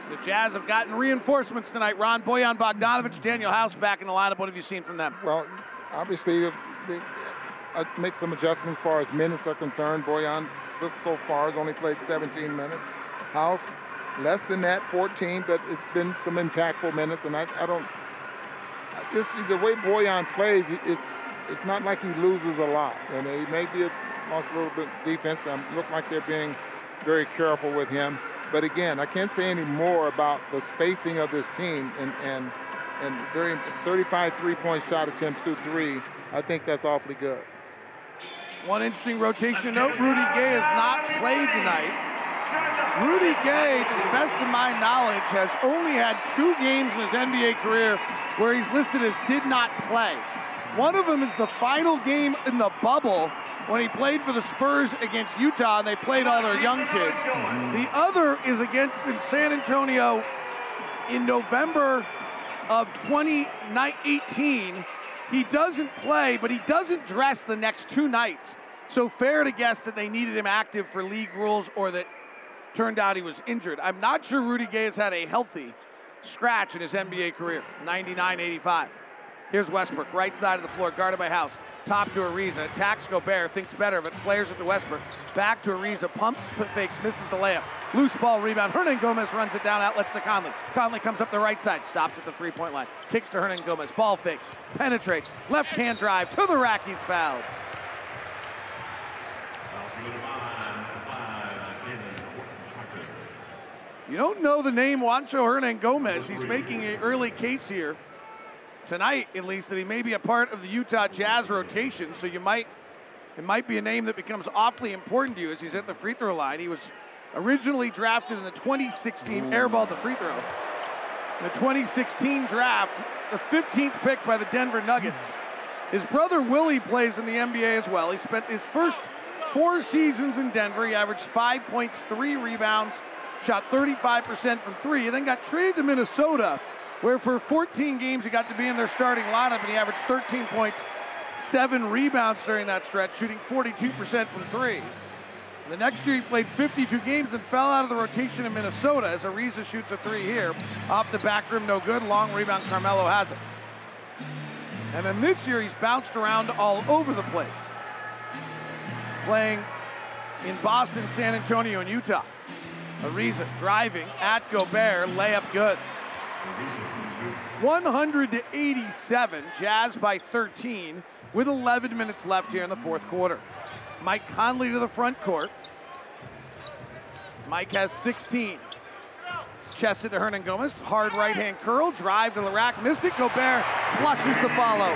The Jazz have gotten reinforcements tonight. Ron Bojan Bogdanovich, Danuel House back in the lineup. What have you seen from them? Well, obviously, they, make some adjustments as far as minutes are concerned. Bojan, this so far, has only played 17 minutes. House, less than that, 14, but it's been some impactful minutes, and I, I don't. Just the way Bojan plays, it's it's not like he loses a lot. And he may be a, lost a little bit defense. Look like they're being very careful with him. But again, I can't say any more about the spacing of this team and and and very 35 three-point shot attempts through three. I think that's awfully good. One interesting rotation note: Rudy Gay has not played tonight. Rudy Gay, to the best of my knowledge, has only had two games in his NBA career where he's listed as did not play. One of them is the final game in the bubble when he played for the Spurs against Utah and they played all their young kids. The other is against in San Antonio in November of 2018. He doesn't play, but he doesn't dress the next two nights. So fair to guess that they needed him active for league rules or that turned out he was injured. I'm not sure Rudy Gay has had a healthy scratch in his NBA career. 99 85. Here's Westbrook, right side of the floor, guarded by House. Top to Ariza, attacks Gobert, thinks better of it, flares it to Westbrook. Back to Ariza, pumps, fakes, misses the layup. Loose ball rebound. Hernangomez runs it down, outlets to Conley. Conley comes up the right side, stops at the three point line. Kicks to Hernangomez. ball fakes, penetrates, left hand drive to the rack, he's fouled. You don't know the name Juancho Hernangomez. He's making an early case here tonight, at least, that he may be a part of the Utah Jazz rotation. So you might, it might be a name that becomes awfully important to you as he's at the free throw line. He was originally drafted in the 2016 airball the free throw. In the 2016 draft, the 15th pick by the Denver Nuggets. His brother Willie plays in the NBA as well. He spent his first four seasons in Denver. He averaged five points, three rebounds, shot 35% from three, and then got traded to Minnesota, where for 14 games he got to be in their starting lineup, and he averaged 13 points, seven rebounds during that stretch, shooting 42% from three. The next year he played 52 games and fell out of the rotation in Minnesota as Ariza shoots a three here. Off the back rim, no good. Long rebound, Carmelo has it. And then this year he's bounced around all over the place. Playing in Boston, San Antonio, and Utah. Ariza driving at Gobert, layup good. 100 to 87, Jazz by 13 with 11 minutes left here in the fourth quarter. Mike Conley to the front court. Mike has 16. Chested to Hernangomez. Hard right hand curl. Drive to the rack. Missed it. Gobert flushes the follow.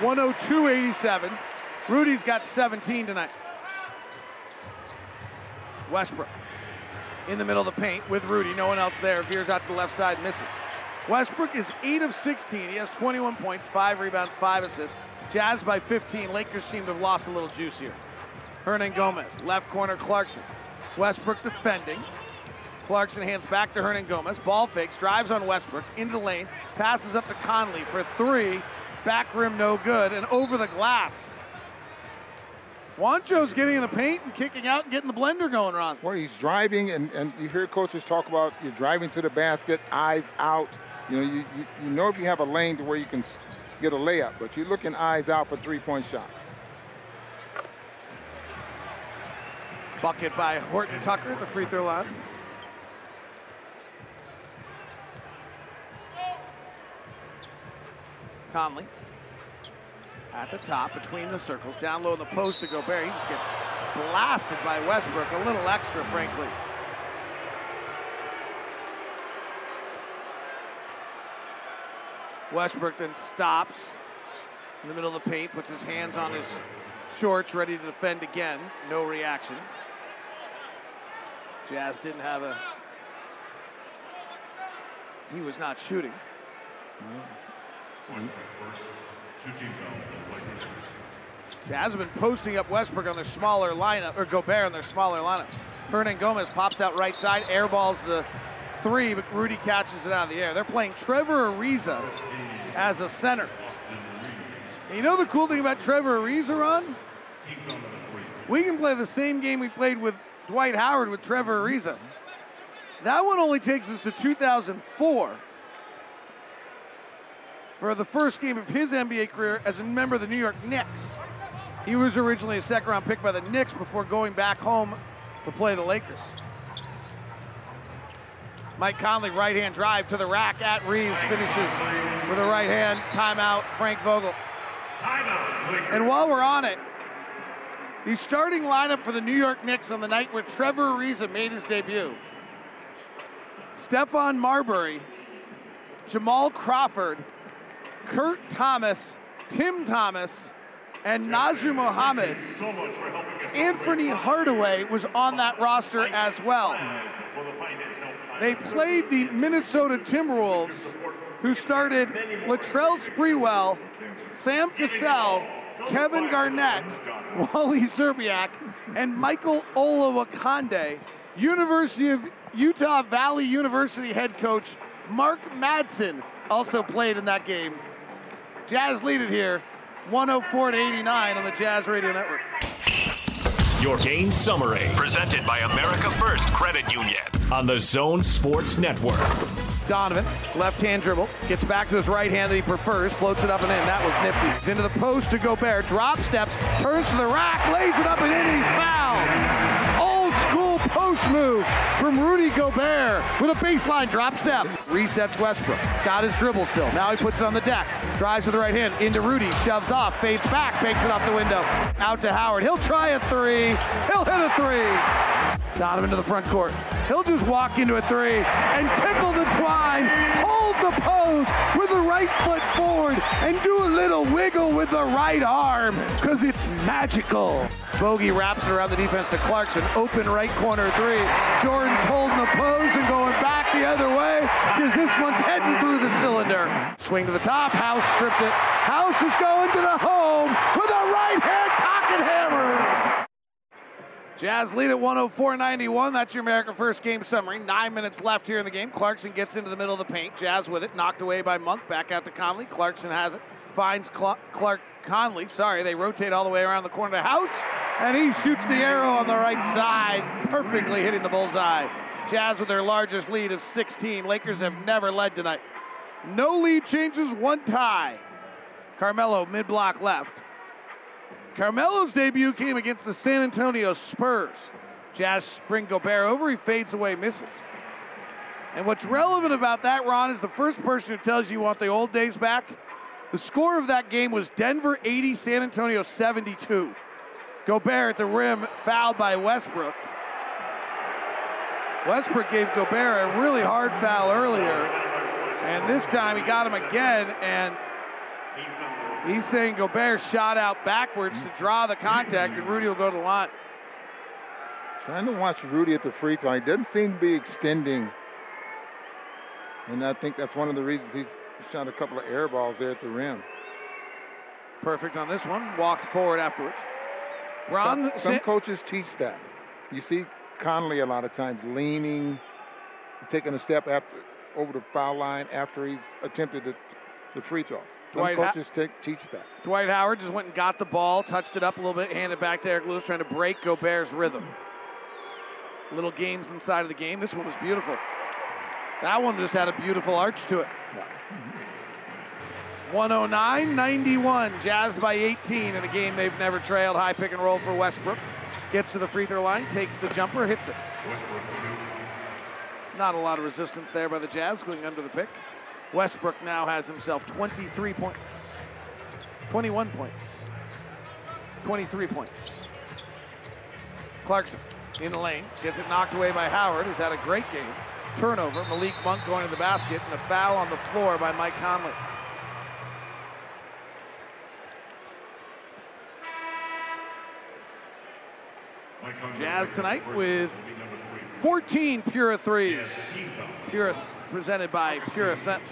102 87. Rudy's got 17 tonight. Westbrook in the middle of the paint with Rudy. No one else there. Veers out to the left side, misses. Westbrook is 8 of 16. He has 21 points, 5 rebounds, 5 assists. Jazz by 15. Lakers seem to have lost a little juice here. Hernangomez, left corner Clarkson. Westbrook defending. Clarkson hands back to Hernangomez. Ball fakes, drives on Westbrook into the lane, passes up to Conley for three. Back rim no good, and over the glass. Juancho's getting in the paint and kicking out and getting the blender going, Ron. Well, he's driving, and, and you hear coaches talk about you're driving to the basket, eyes out. You know, you, you, you know if you have a lane to where you can get a layup, but you're looking eyes out for three-point shots. Bucket by Horton Tucker at the free throw line. Conley at the top between the circles, down low in the post to Gobert. He just gets blasted by Westbrook, a little extra, frankly. Westbrook then stops in the middle of the paint, puts his hands on his shorts, ready to defend again. No reaction. Jazz didn't have a. He was not shooting. Mm-hmm. Jazz have been posting up Westbrook on their smaller lineup, or Gobert on their smaller lineups. Hernangomez pops out right side, airballs the three, but Rudy catches it out of the air. They're playing Trevor Ariza as a center. And you know the cool thing about Trevor Ariza, Ron? We can play the same game we played with Dwight Howard with Trevor Ariza. That one only takes us to 2004 for the first game of his NBA career as a member of the New York Knicks. He was originally a second round pick by the Knicks before going back home to play the Lakers. Mike Conley, right hand drive to the rack at Reaves, finishes with a right hand timeout, Frank Vogel. And while we're on it, the starting lineup for the New York Knicks on the night where Trevor Ariza made his debut Stephon Marbury, Jamal Crawford, Kurt Thomas, Tim Thomas, and Nazr Mohammed. Anfernee Hardaway was on that roster as well. They played the Minnesota Timberwolves, who started Latrell Sprewell, Sam Cassell, Kevin Garnett, Wally Szczerbiak, and Michael Olowokandi. University of Utah Valley University head coach Mark Madsen also played in that game. Jazz lead it here, 104 to 89 on the Jazz Radio Network. Your game summary, presented by America First Credit Union on the Zone Sports Network. Donovan, left hand dribble, gets back to his right hand that he prefers, floats it up and in. That was nifty. It's into the post to Gobert, drop steps, turns to the rack, lays it up and in, and he's fouled. Post move from Rudy Gobert with a baseline drop step. Resets Westbrook. He's got his dribble still. Now he puts it on the deck. Drives with the right hand into Rudy, shoves off, fades back, banks it off the window. Out to Howard. He'll try a three. He'll hit a three. Donovan to the front court. He'll just walk into a three and tickle the twine, hold the post with the right foot forward, and do a little wiggle with the right arm because it's magical. Bogey wraps it around the defense to Clarkson. Open right corner three. Jordan's holding the pose and going back the other way because this one's heading through the cylinder. Swing to the top. House stripped it. House is going to the home with a right hand cock and hammer. Jazz lead at 104-91. That's your America First game summary. Nine minutes left here in the game. Clarkson gets into the middle of the paint. Jazz with it, knocked away by Monk. Back out to Conley. Clarkson has it. Finds Cl- Clark Conley. Sorry, they rotate all the way around the corner of the house, and he shoots the arrow on the right side, perfectly hitting the bullseye. Jazz with their largest lead of 16. Lakers have never led tonight. No lead changes, one tie. Carmelo mid block left. Carmelo's debut came against the San Antonio Spurs. Jazz bring Gobert over, he fades away, misses. And what's relevant about that, Ron, is the first person who tells you you want the old days back. The score of that game was Denver 80, San Antonio 72. Gobert at the rim, fouled by Westbrook. Westbrook gave Gobert a really hard foul earlier, and this time he got him again, and He's saying Gobert shot out backwards to draw the contact, and Rudy will go to the line. Trying to watch Rudy at the free throw. He doesn't seem to be extending. And I think that's one of the reasons he's shot a couple of air balls there at the rim. Perfect on this one. Walked forward afterwards. Ron, some, some coaches teach that. You see Conley a lot of times leaning, taking a step after over the foul line after he's attempted the, the free throw. Some Dwight coaches take, teach that. Dwight Howard just went and got the ball, touched it up a little bit, handed back to Eric Lewis, trying to break Gobert's rhythm. Little games inside of the game. This one was beautiful. That one just had a beautiful arch to it. 109 91. Jazz by 18 in a game they've never trailed. High pick and roll for Westbrook. Gets to the free throw line, takes the jumper, hits it. Not a lot of resistance there by the Jazz going under the pick. Westbrook now has himself 23 points, 21 points, 23 points. Clarkson in the lane, gets it knocked away by Howard, who's had a great game. Turnover, Malik Monk going to the basket, and a foul on the floor by Mike Conley. Jazz tonight with 14 Pura threes. Pura presented by Pura Sense.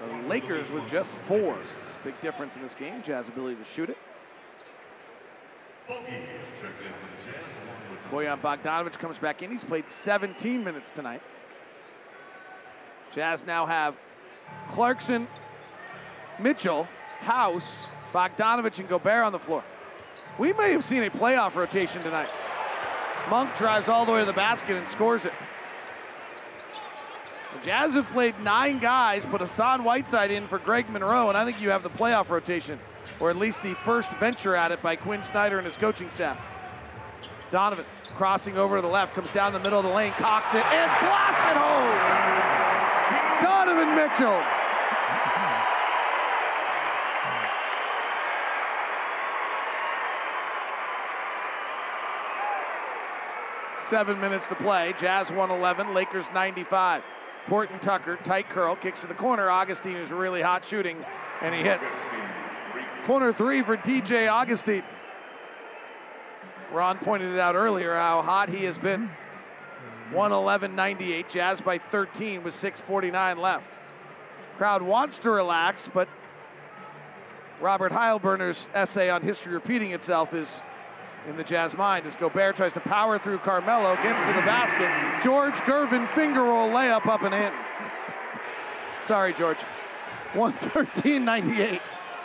The Lakers with just four. Big difference in this game. Jazz ability to shoot it. Bojan Bogdanovich comes back in. He's played 17 minutes tonight. Jazz now have Clarkson, Mitchell, House, Bogdanovich, and Gobert on the floor. We may have seen a playoff rotation tonight. Monk drives all the way to the basket and scores it. The Jazz have played nine guys, put Hassan Whiteside in for Greg Monroe, and I think you have the playoff rotation, or at least the first venture at it by Quin Snyder and his coaching staff. Donovan crossing over to the left, comes down the middle of the lane, cocks it, and blasts it home. Donovan Mitchell. Seven minutes to play. Jazz 111, Lakers 95. Horton Tucker, tight curl, kicks to the corner. Augustin is really hot shooting, and he hits. Corner three for DJ Augustin. Ron pointed it out earlier how hot he has been. 111.98, Jazz by 13 with 6.49 left. Crowd wants to relax, but Robert Heilberner's essay on history repeating itself is in the Jazz mind as Gobert tries to power through Carmelo, gets to the basket. George Gervin finger roll layup up and in. Sorry, George. 113.98.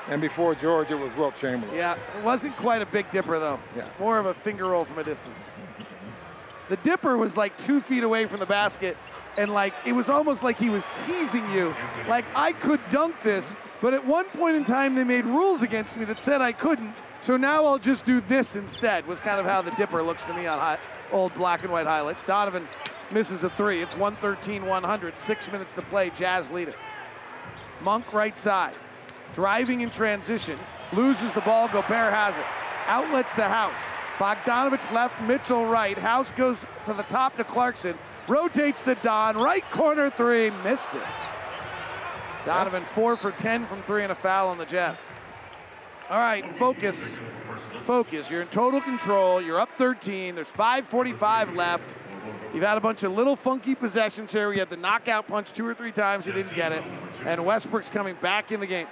And before George, it was Wilt Chamberlain. Yeah, it wasn't quite a big dipper though. Yeah. It's more of a finger roll from a distance. The dipper was like two feet away from the basket, and like it was almost like he was teasing you. Like I could dunk this, but at one point in time they made rules against me that said I couldn't. So now I'll just do this instead. Was kind of how the dipper looks to me on high, old black and white highlights. Donovan misses a three. It's 113-100. Six minutes to play. Jazz lead it. Monk right side, driving in transition, loses the ball. Gobert has it. Outlets to House. Bogdanovich left, Mitchell right. House goes to the top to Clarkson. Rotates to Don. Right corner three. Missed it. Donovan four for 10 from three and a foul on the Jazz. All right, focus. Focus. You're in total control. You're up 13. There's 5.45 left. You've had a bunch of little funky possessions here. We had the knockout punch two or three times. You didn't get it. And Westbrook's coming back in the game.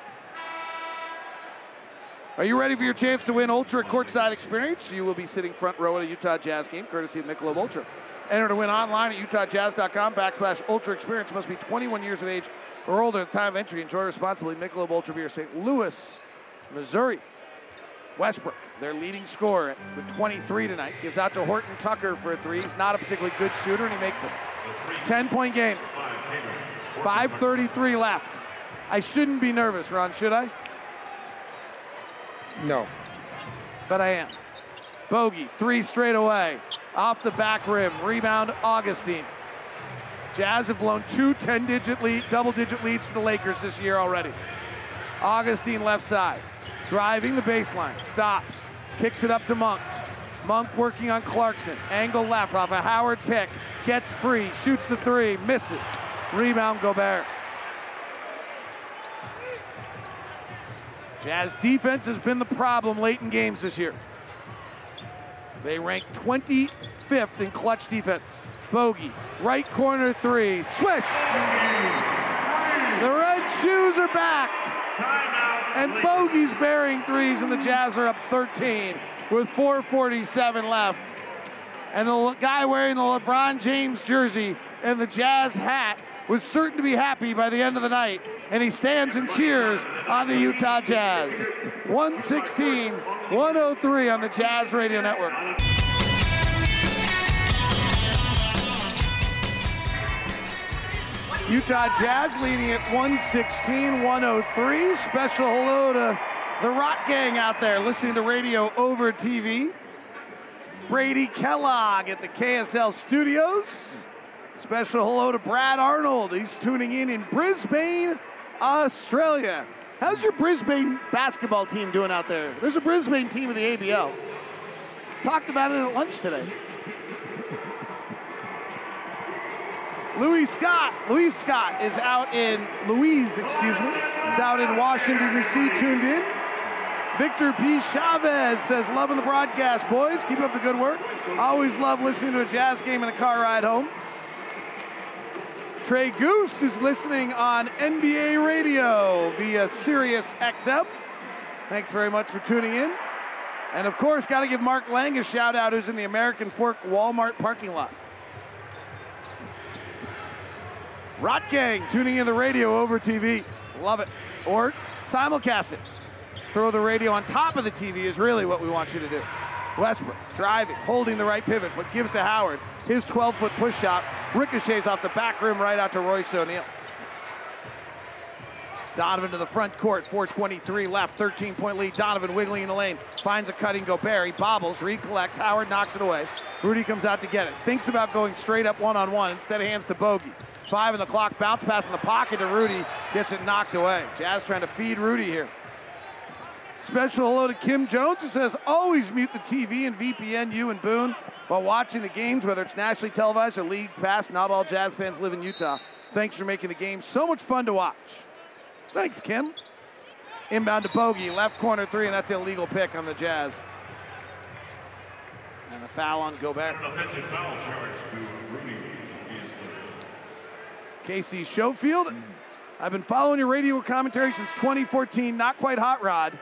Are you ready for your chance to win Ultra Courtside Experience? You will be sitting front row at a Utah Jazz game, courtesy of Michelob Ultra. Enter to win online at utahjazz.com backslash Ultra Experience. Must be 21 years of age or older at the time of entry. Enjoy responsibly. Michelob Ultra Beer, St. Louis, Missouri. Westbrook, their leading scorer with 23 tonight, gives out to Horton Tucker for a three. He's not a particularly good shooter, and he makes it. 10 point game. 5.33 left. I shouldn't be nervous, Ron, should I? No. But I am. Bogey, three straight away. Off the back rim. Rebound, Augustin. Jazz have blown two 10 digit lead, double digit leads to the Lakers this year already. Augustin left side. Driving the baseline. Stops. Kicks it up to Monk. Monk working on Clarkson. Angle left off a Howard pick. Gets free. Shoots the three. Misses. Rebound Gobert. Jazz defense has been the problem late in games this year. They rank 25th in clutch defense. Bogey, right corner three, swish. The red shoes are back. And Bogey's bearing threes, and the Jazz are up 13 with 4.47 left. And the guy wearing the LeBron James jersey and the Jazz hat was certain to be happy by the end of the night. And he stands and cheers on the Utah Jazz. 116, 103 on the Jazz Radio Network. Utah Jazz leading at 116 103. Special hello to the Rot Gang out there listening to radio over TV. Brady Kellogg at the KSL studios. Special hello to Brad Arnold. He's tuning in in Brisbane, Australia. How's your Brisbane basketball team doing out there? There's a Brisbane team of the ABL. Talked about it at lunch today. Louis Scott. Louis Scott is out in Louise, excuse me. Is out in Washington D.C. tuned in. Victor P. Chavez says, "Loving the broadcast, boys. Keep up the good work. Always love listening to a Jazz game in a car ride home." Trey Goose is listening on NBA radio via Sirius XM. Thanks very much for tuning in. And of course, got to give Mark Lang a shout out who's in the American Fork Walmart parking lot. Rot Gang tuning in the radio over TV. Love it. Or simulcast it. throw the radio on top of the TV is really what we want you to do. Westbrook driving, holding the right pivot, but gives to Howard. His 12 foot push shot ricochets off the back rim right out to Royce O'Neale. Donovan to the front court, 423 left, 13 point lead. Donovan wiggling in the lane, finds a cutting Gobert. He bobbles, recollects. Howard knocks it away. Rudy comes out to get it. Thinks about going straight up one on one. Instead, hands to Bogey. Five in the clock, bounce pass in the pocket to Rudy. Gets it knocked away. Jazz trying to feed Rudy here. Special hello to Kim Jones who says always mute the TV and VPN you and Boone while watching the games, whether it's nationally televised or league pass. Not all Jazz fans live in Utah. Thanks for making the game so much fun to watch. Thanks, Kim. Inbound to Bogey, left corner three, and that's illegal pick on the Jazz. And a foul on Gobert. Offensive foul charge to Rudy Casey Schofield. I've been following your radio commentary since 2014. Not quite hot rod.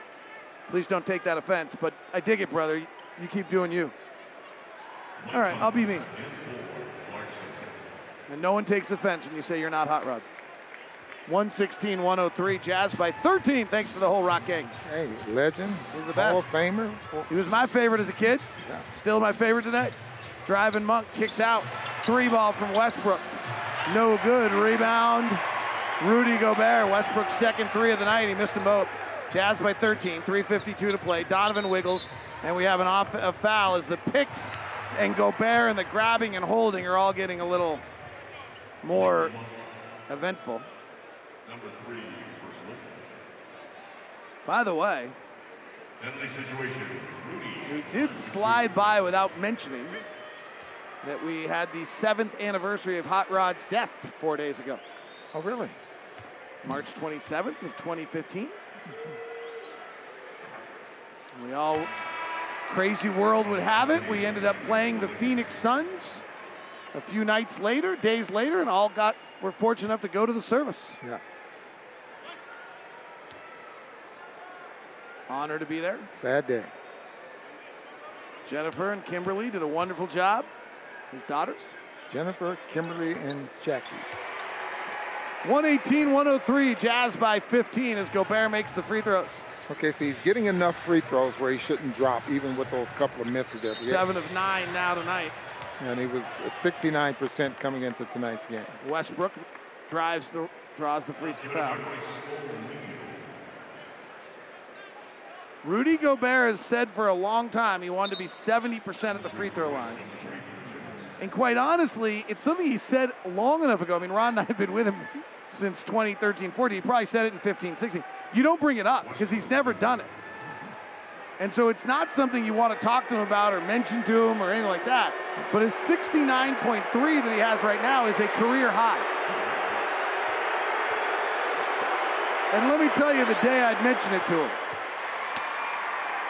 Please don't take that offense, but I dig it, brother. You keep doing you. All right, I'll be me. And no one takes offense when you say you're not hot rod. 116 103, Jazz by 13, thanks to the whole Rot Gang. Hey, legend. He's the best. Hall of Famer. He was my favorite as a kid. Still my favorite tonight. Driving Monk kicks out. Three ball from Westbrook. No good. Rebound. Rudy Gobert. Westbrook's second three of the night. He missed them both. Jazz by 13. 3.52 to play. Donovan wiggles. And we have an off a foul as the picks and Gobert and the grabbing and holding are all getting a little more eventful. Number three, personal. By the way, Penalty situation. We did slide by without mentioning that we had the seventh anniversary of Hot Rod's death four days ago. Oh, really? March 27th of 2015. We all, crazy world would have it, we ended up playing the Phoenix Suns a few nights later, days later, and all got, were fortunate enough to go to the service. Yeah. Honor to be there. Sad day. Jennifer and Kimberly did a wonderful job. His daughters. Jennifer, Kimberly, and Jackie. 118 103, Jazz by 15 as Gobert makes the free throws. Okay, so he's getting enough free throws where he shouldn't drop, even with those couple of misses there. Seven of nine now tonight. And he was at 69% coming into tonight's game. Westbrook drives the draws the free foul. Rudy Gobert has said for a long time he wanted to be 70% at the free throw line. And quite honestly, it's something he said long enough ago. I mean, Ron and I have been with him since 2013 14. He probably said it in 15 16. You don't bring it up because he's never done it. And so it's not something you want to talk to him about or mention to him or anything like that. But his 69.3 that he has right now is a career high. And let me tell you the day I'd mention it to him.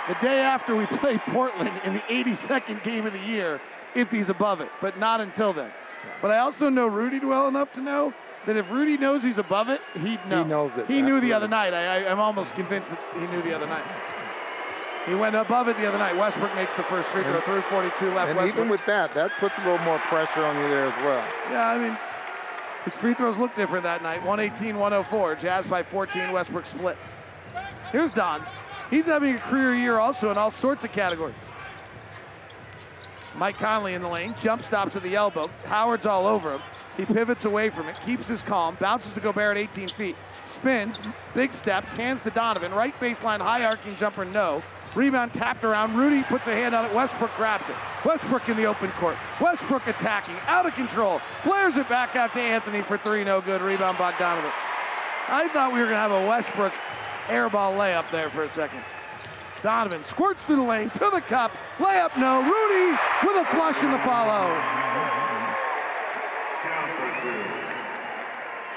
The day after we play Portland in the 82nd game of the year, if he's above it, but not until then. But I also know Rudy well enough to know that if Rudy knows he's above it, he'd know. He knows it, He knew the other night. I, I, I'm almost convinced that he knew the other night. He went above it the other night. Westbrook makes the first free throw. 342 left. And Westbrook. even with that, that puts a little more pressure on you there as well. Yeah, I mean, his free throws look different that night. 118 104. Jazz by 14. Westbrook splits. Here's Don. He's having a career year also in all sorts of categories. Mike Conley in the lane, jump stops at the elbow. Howard's all over him. He pivots away from it, keeps his calm, bounces to Gobert at 18 feet, spins, big steps, hands to Donovan, right baseline, high arcing jumper, no. Rebound tapped around. Rudy puts a hand on it. Westbrook grabs it. Westbrook in the open court. Westbrook attacking, out of control. Flares it back out to Anthony for three, no good. Rebound Bogdanovich. I thought we were going to have a Westbrook airball layup there for a second. Donovan squirts through the lane to the cup. Layup, no. Rudy with a flush in the follow.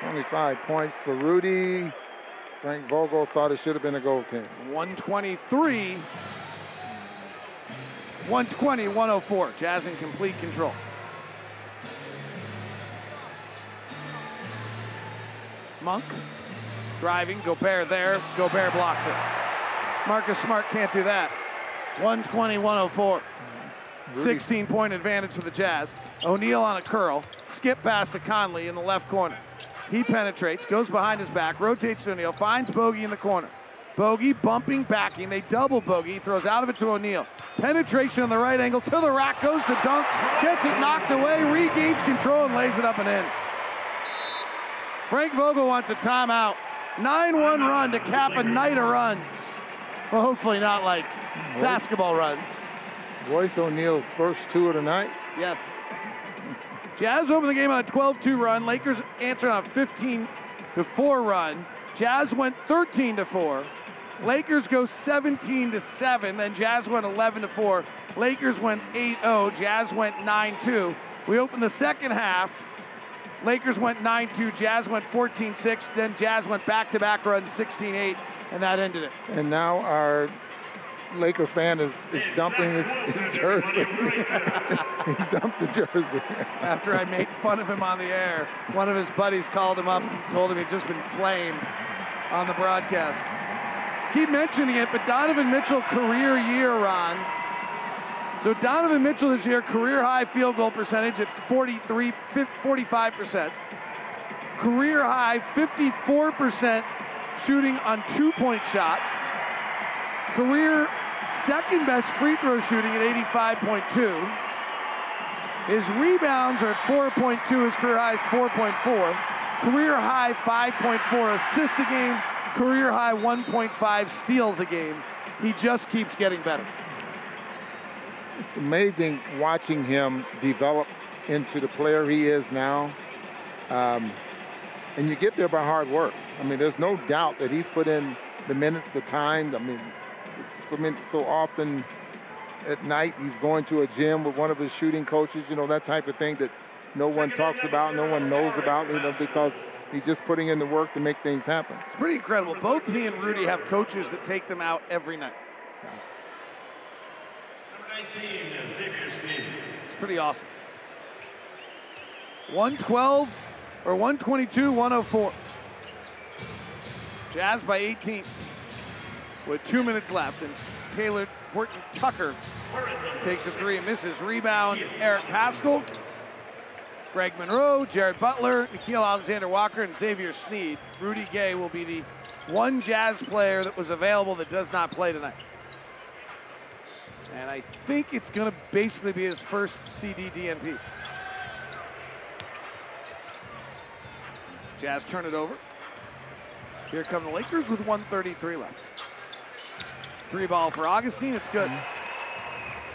25 points for Rudy. Frank Vogel thought it should have been a goaltender. 123. 120, 104. Jazz in complete control. Monk driving. Gobert there. Gobert blocks it. Marcus Smart can't do that. 120, 104. 16 point advantage for the Jazz. O'Neale on a curl. Skip pass to Conley in the left corner. He penetrates, goes behind his back, rotates to O'Neale, finds Bogey in the corner. Bogey bumping, backing. They double bogey. Throws out of it to O'Neale. Penetration on the right angle to the rack. Goes the dunk. Gets it knocked away. Regains control and lays it up and in. Frank Vogel wants a timeout. 9 1 run to cap a night of runs. Well, hopefully not like basketball runs. Royce O'Neale's first two of the night. Yes. Jazz opened the game on a 12 2 run. Lakers answered on a 15 4 run. Jazz went 13 4. Lakers go 17 to 7. Then Jazz went 11 to 4. Lakers went 8 0. Jazz went 9 2. We opened the second half. Lakers went 9 2. Jazz went 14 6. Then Jazz went back to back runs 16 8. And that ended it. And now our Laker fan is, is dumping his, his jersey. He's dumped the jersey. After I made fun of him on the air, one of his buddies called him up and told him he'd just been flamed on the broadcast keep mentioning it, but Donovan Mitchell career year, Ron. So Donovan Mitchell this year, career high field goal percentage at 43, 45%. Career high 54% shooting on two point shots. Career second best free throw shooting at 85.2. His rebounds are at 4.2. His career high is 4.4. Career high 5.4 assists a game career high 1.5 steals a game. He just keeps getting better. It's amazing watching him develop into the player he is now. Um, and you get there by hard work. I mean, there's no doubt that he's put in the minutes, the time. I mean, I mean, so often at night he's going to a gym with one of his shooting coaches, you know, that type of thing that no one talks about, no one knows about, you know, because He's just putting in the work to make things happen. It's pretty incredible. Both he and Rudy have coaches that take them out every night. It's pretty awesome. 112 or 122, 104. Jazz by 18 with two minutes left. And Taylor Horton Tucker takes a three and misses. Rebound, Eric Paschall. Greg Monroe, Jared Butler, Nickeil Alexander Walker, and Xavier Sneed. Rudy Gay will be the one Jazz player that was available that does not play tonight. And I think it's going to basically be his first CD DNP. Jazz turn it over. Here come the Lakers with 133 left. Three ball for Augustin. It's good.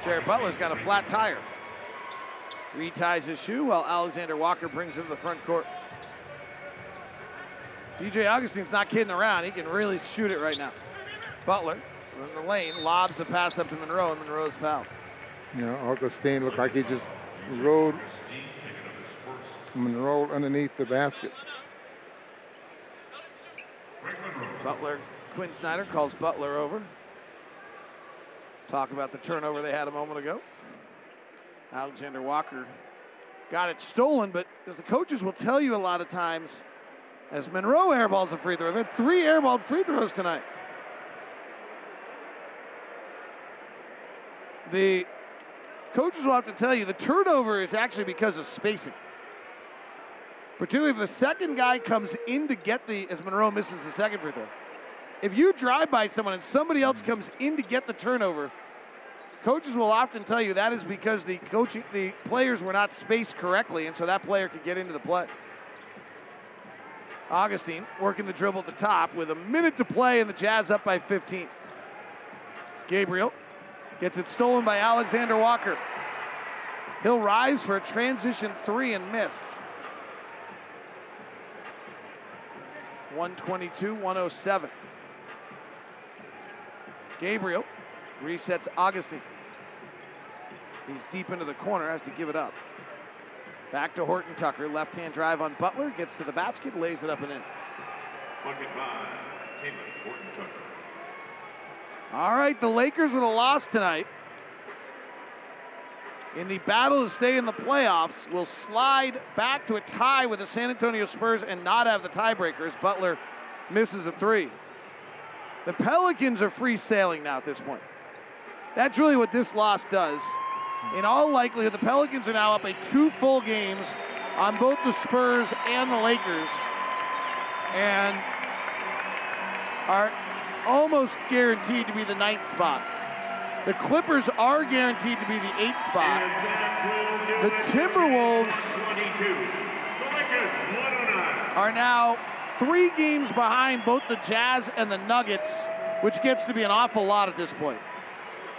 Jared Butler's got a flat tire. Reties his shoe while Alexander Walker brings to the front court. DJ Augustin's not kidding around. He can really shoot it right now. Butler in the lane lobs a pass up to Monroe, and Monroe's fouled. You know, Augustin looked like he just rode Monroe underneath the basket. Butler, Quin Snyder calls Butler over. Talk about the turnover they had a moment ago. Alexander Walker got it stolen, but as the coaches will tell you a lot of times, as Monroe airballs a free throw, they've had three airballed free throws tonight. The coaches will have to tell you the turnover is actually because of spacing. Particularly if the second guy comes in to get the, as Monroe misses the second free throw. If you drive by someone and somebody else comes in to get the turnover, coaches will often tell you that is because the coaching the players were not spaced correctly, and so that player could get into the play. Augustin working the dribble at the top with a minute to play, and the Jazz up by 15. Gabriel gets it stolen by Alexander Walker. He'll rise for a transition three and miss. 122 107. Gabriel resets Augustin. He's deep into the corner, has to give it up. Back to Horton Tucker. Left hand drive on Butler. Gets to the basket, lays it up and in. Bucket by Talen Horton Tucker. All right, the Lakers with a loss tonight. In the battle to stay in the playoffs, will slide back to a tie with the San Antonio Spurs and not have the tiebreakers. Butler misses a three. The Pelicans are free sailing now at this point. That's really what this loss does in all likelihood, the Pelicans are now up a two full games on both the Spurs and the Lakers, and are almost guaranteed to be the ninth spot. The Clippers are guaranteed to be the eighth spot. The Timberwolves are now three games behind both the Jazz and the Nuggets, which gets to be an awful lot at this point,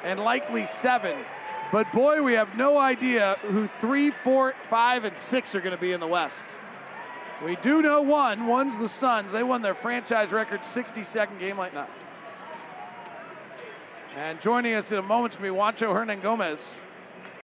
and likely seven. But boy, we have no idea who three, four, five, and six are going to be in the West. We do know one. One's the Suns. They won their franchise record 62nd game like that. And joining us in a moment is going to be Juancho Hernangomez.